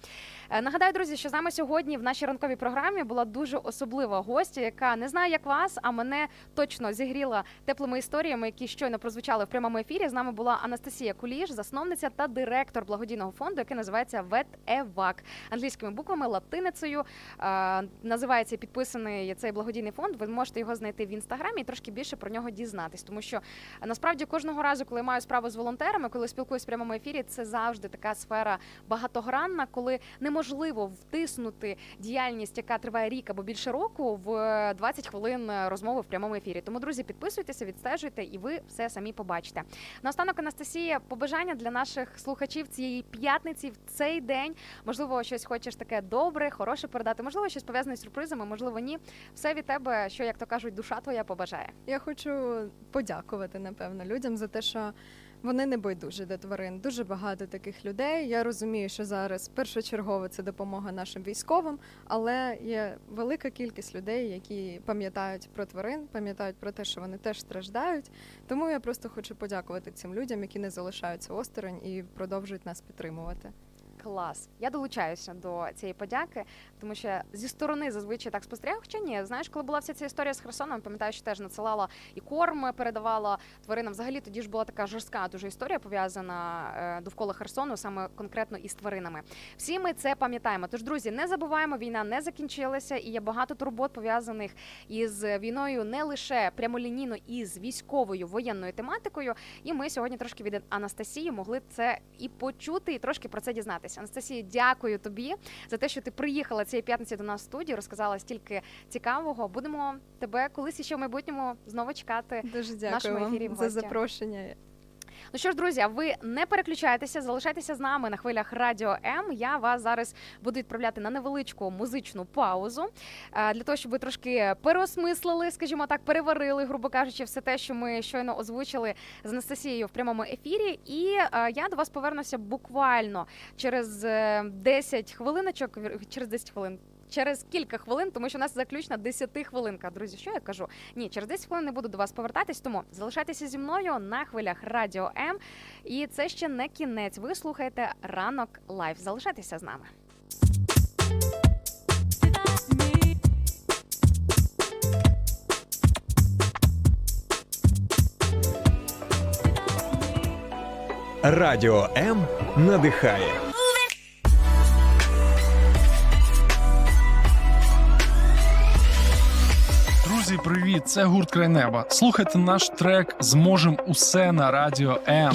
Е, Нагадаю, друзі, що з нами сьогодні в нашій ранковій програмі була дуже особлива гостя, яка не знаю, як вас, а мене точно зігріла теплими історіями, які щойно прозвучали в прямому ефірі. З нами була Анастасія Куліш, засновниця та директор благодійного фонду, який називається ВЕТ-ЕВАК англійськими буквами, латиницею. Е, Називається підписаний цей благодійний фонд. Ви можете його знайти в інстаграмі і трошки більше про нього дізнатись, тому що е, насправді кожного разу, коли маю справу з волонтерами, коли спілкуюсь в прямому ефірі, це завжди така сфера багатогранна, коли неможливо втиснути діяльність, яка триває рік або більше року, в е, 20 хвилин е, розмови в прямому ефірі. Тому, друзі, підписуйтеся, відстежуйте, і ви все самі побачите. Наостанок, Анастасія, побажання для наших слухачів цієї п'ятниці в цей день. Можливо, щось хочеш таке добре, хороше передати. Можливо, щось пов'язане з сюрпризами, можливо, ні. Все від тебе, що як то кажуть, душа твоя побажає. Я хочу подякувати, напевно, людям за те, що вони не байдужі до тварин. Дуже багато таких людей. Я розумію, що зараз першочергово це допомога нашим військовим, але є велика кількість людей, які пам'ятають про тварин, пам'ятають про те, що вони теж страждають. Тому я просто хочу подякувати цим людям, які не залишаються осторонь і продовжують нас підтримувати. Клас. Я долучаюся до цієї подяки, тому що зі сторони зазвичай так спостерігаю, хоча ні. Знаєш, коли була вся ця історія з Херсоном, пам'ятаю, що теж надсилала і корм передавала тваринам. Взагалі тоді ж була така жорстка дуже історія пов'язана е, довкола Херсону, саме конкретно із тваринами. Всі ми це пам'ятаємо. Тож, друзі, не забуваємо, війна не закінчилася, і є багато турбот пов'язаних із війною не лише прямолінійно із військовою воєнною тематикою. І ми сьогодні трошки від Анастасії могли це і почути, і трошки про це дізнатися. Анастасія, дякую тобі за те, що ти приїхала цієї п'ятниці до нас в студію, розказала стільки цікавого. Будемо тебе колись ще в майбутньому знову чекати. Дуже в нашому ефірі вам за запрошення. Ну що ж, друзі, ви не переключайтеся, залишайтеся з нами на хвилях Радіо М. Я вас зараз буду відправляти на невеличку музичну паузу е, для того, щоб ви трошки переосмислили, скажімо так, переварили, грубо кажучи, все те, що ми щойно озвучили з Анастасією в прямому ефірі. І е, я до вас повернуся буквально через е, 10 хвилиночок, через 10 хвилин. Через кілька хвилин, тому що у нас заключна 10 хвилинка. Друзі, що я кажу? Ні, через 10 хвилин не буду до вас повертатись, тому залишайтеся зі мною на хвилях Радіо М. І це ще не кінець. Ви слухаєте Ранок live. Залишайтеся з нами. Радіо М надихає. Друзі, привіт! Це гурт Край неба. Слухайте наш трек Зможем усе на радіо М.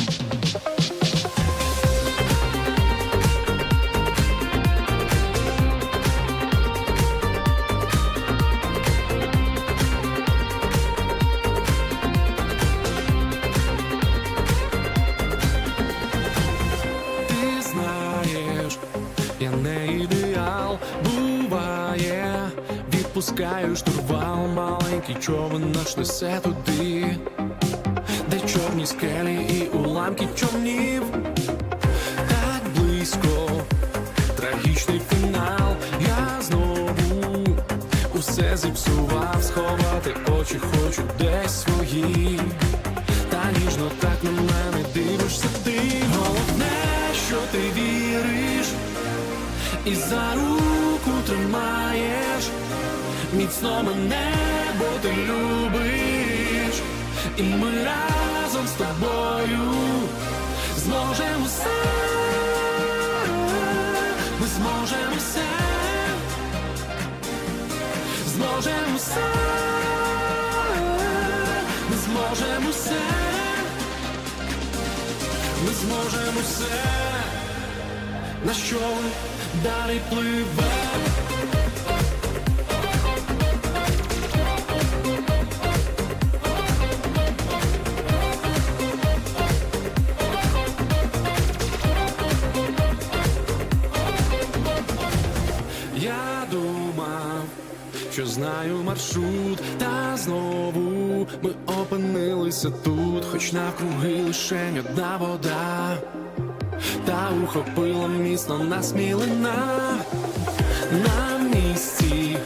маленький човен наш несе туди, де чорні скелі і уламки човнів, так близько, трагічний фінал, я знову усе зіпсував, сховати очі хочу десь свої. Та ніжно так на мене дивишся ти Головне, що ти віриш І за руку тримаєш Міцно мене, бо ти любиш. І ми разом з тобою Зможемо все Ми зможемо все Зможемо все Ми зможемо все Ми зможемо все На що далі пливе знаю маршрут, та знову ми опинилися тут, хоч навкруги лише одна вода, та ухопила міцно нас мілина на місці,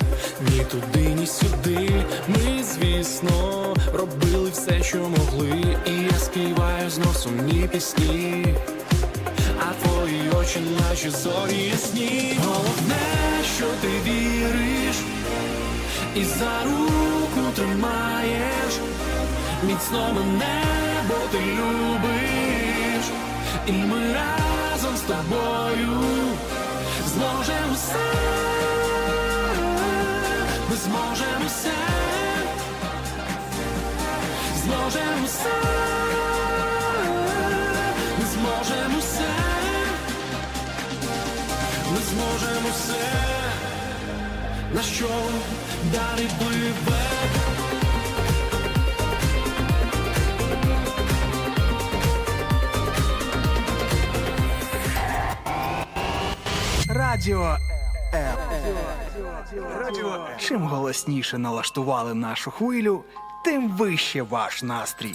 ні туди, ні сюди. Ми, звісно, робили все, що могли, і я співаю знов сумні пісні. А твої очі наші зорі ясні. Головне, що ти віриш І за руку тримаєш Міцно мене, бо ти любиш. І ми разом з тобою Зможемо все. Ми зможемо все. Зможемо все. Ми зможемо все. На що далі. Радіо Чим голосніше налаштували нашу хвилю, тим вище ваш настрій.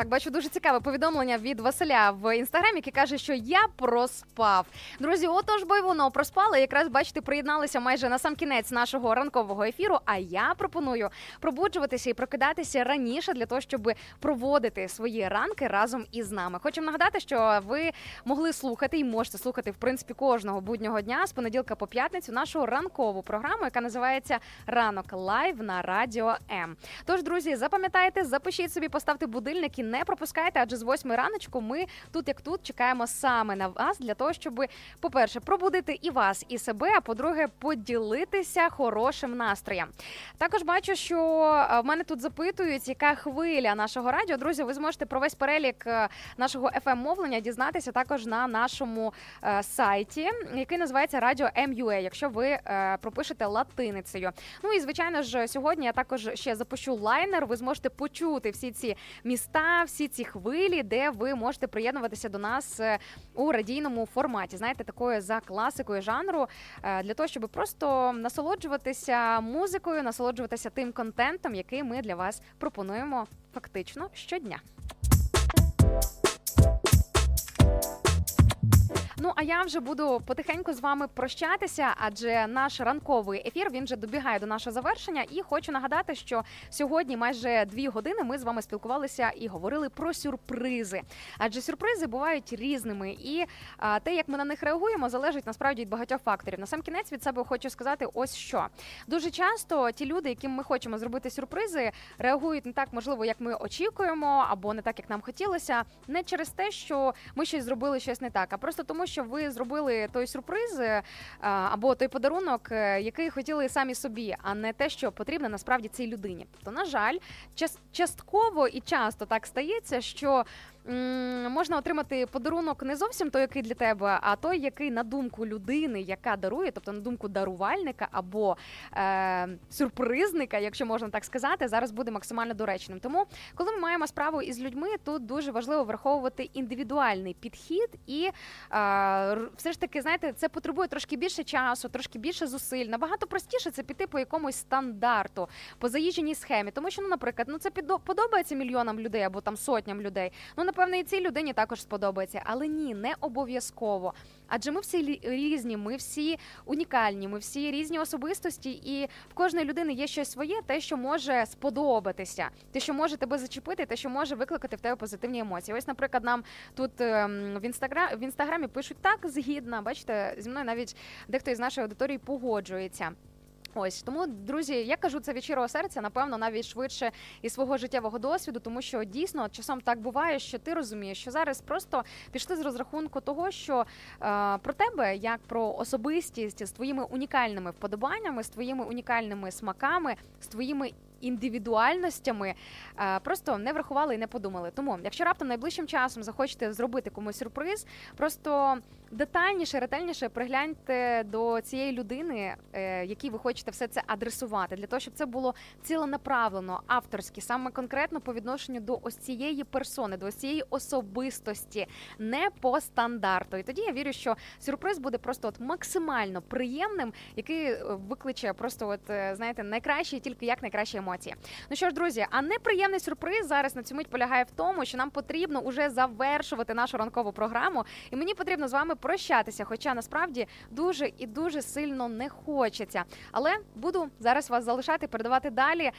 Так, бачу дуже цікаве повідомлення від Василя в інстаграмі, який каже, що я проспав. Друзі, отож бо й воно проспали. Якраз бачите, приєдналися майже на сам кінець нашого ранкового ефіру. А я пропоную пробуджуватися і прокидатися раніше для того, щоб проводити свої ранки разом із нами. Хочемо нагадати, що ви могли слухати і можете слухати в принципі кожного буднього дня з понеділка по п'ятницю нашу ранкову програму, яка називається Ранок Live на радіо М. Тож, друзі, запам'ятайте, запишіть собі, поставте будильники не пропускайте, адже з 8 раночку ми тут як тут чекаємо саме на вас для того, щоб, по-перше, пробудити і вас, і себе. А по-друге, поділитися хорошим настроєм. Також бачу, що е, в мене тут запитують, яка хвиля нашого радіо. Друзі, ви зможете про весь перелік е, нашого fm мовлення дізнатися також на нашому е, сайті, який називається Радіо МЮА, якщо ви пропишете латиницею. Ну і звичайно ж, сьогодні я також ще запущу лайнер. Ви зможете почути всі ці міста, всі ці хвилі, де ви можете приєднуватися до нас е, у радійному форматі. Знаєте, такою за класикою жанру, е, для того, щоб просто насолоджуватися музикою, насолоджуватися тим контентом, який ми для вас пропонуємо фактично щодня. Ну а я вже буду потихеньку з вами прощатися, адже наш ранковий ефір він вже добігає до нашого завершення. І хочу нагадати, що сьогодні майже дві години ми з вами спілкувалися і говорили про сюрпризи. Адже сюрпризи бувають різними, і а, те, як ми на них реагуємо, залежить насправді від багатьох факторів. На сам кінець від себе хочу сказати, ось що дуже часто ті люди, яким ми хочемо зробити сюрпризи, реагують не так, можливо, як ми очікуємо, або не так, як нам хотілося, не через те, що ми щось зробили щось не так, а просто тому, що ви зробили той сюрприз е, або той подарунок, е, який хотіли самі собі, а не те, що потрібно насправді цій людині. То на жаль, час- частково і часто так стається, що. Можна отримати подарунок не зовсім той, який для тебе, а той, який на думку людини, яка дарує, тобто на думку дарувальника або е, сюрпризника, якщо можна так сказати, зараз буде максимально доречним. Тому, коли ми маємо справу із людьми, тут дуже важливо враховувати індивідуальний підхід і е, все ж таки, знаєте, це потребує трошки більше часу, трошки більше зусиль. Набагато простіше це піти по якомусь стандарту, по заїждженій схемі. Тому що, ну, наприклад, ну це підо- подобається мільйонам людей або там сотням людей. Ну, напевне, і цій людині також сподобається, але ні, не обов'язково. Адже ми всі різні, ми всі унікальні, ми всі різні особистості, і в кожної людини є щось своє, те, що може сподобатися, те, що може тебе зачепити, те, що може викликати в тебе позитивні емоції. Ось, наприклад, нам тут ем, в інстаграм в інстаграмі пишуть так згідно. Бачите, зі мною навіть дехто із нашої аудиторії погоджується. Ось тому, друзі, я кажу це від щирого серця, напевно, навіть швидше із свого життєвого досвіду, тому що дійсно часом так буває, що ти розумієш, що зараз просто пішли з розрахунку того, що е, про тебе, як про особистість з твоїми унікальними вподобаннями, з твоїми унікальними смаками, з твоїми. Індивідуальностями е, просто не врахували і не подумали. Тому, якщо раптом найближчим часом захочете зробити комусь сюрприз, просто детальніше, ретельніше пригляньте до цієї людини, е, якій ви хочете все це адресувати, для того, щоб це було ціленаправлено, авторськи, саме конкретно по відношенню до ось цієї персони, до ось цієї особистості, не по стандарту. І тоді я вірю, що сюрприз буде просто от максимально приємним, який е, викличе просто, от е, знаєте, найкращі тільки як найкращі емоції. Ну що ж, друзі, а неприємний сюрприз зараз на цю мить полягає в тому, що нам потрібно уже завершувати нашу ранкову програму, і мені потрібно з вами прощатися. Хоча насправді дуже і дуже сильно не хочеться. Але буду зараз вас залишати, передавати далі е,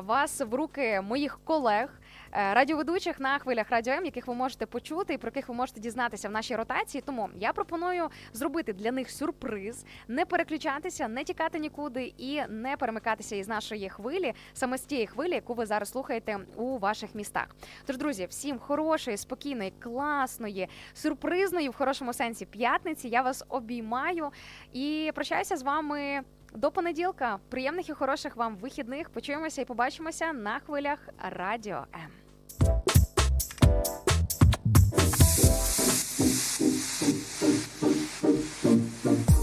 вас в руки моїх колег. Е, Радіоведучих на хвилях радіо М, яких ви можете почути і про яких ви можете дізнатися в нашій ротації. Тому я пропоную зробити для них сюрприз, не переключатися, не тікати нікуди і не перемикатися із нашої хвилі, саме з тієї хвилі, яку ви зараз слухаєте у ваших містах. Тож, друзі, всім хорошої, спокійної, класної, сюрпризної в хорошому сенсі п'ятниці. Я вас обіймаю і прощаюся з вами. До понеділка. Приємних і хороших вам вихідних. Почуємося і побачимося на хвилях Радіо М.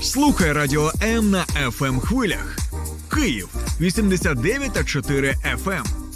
Слухай радіо М на fm хвилях. Київ 89,4 FM.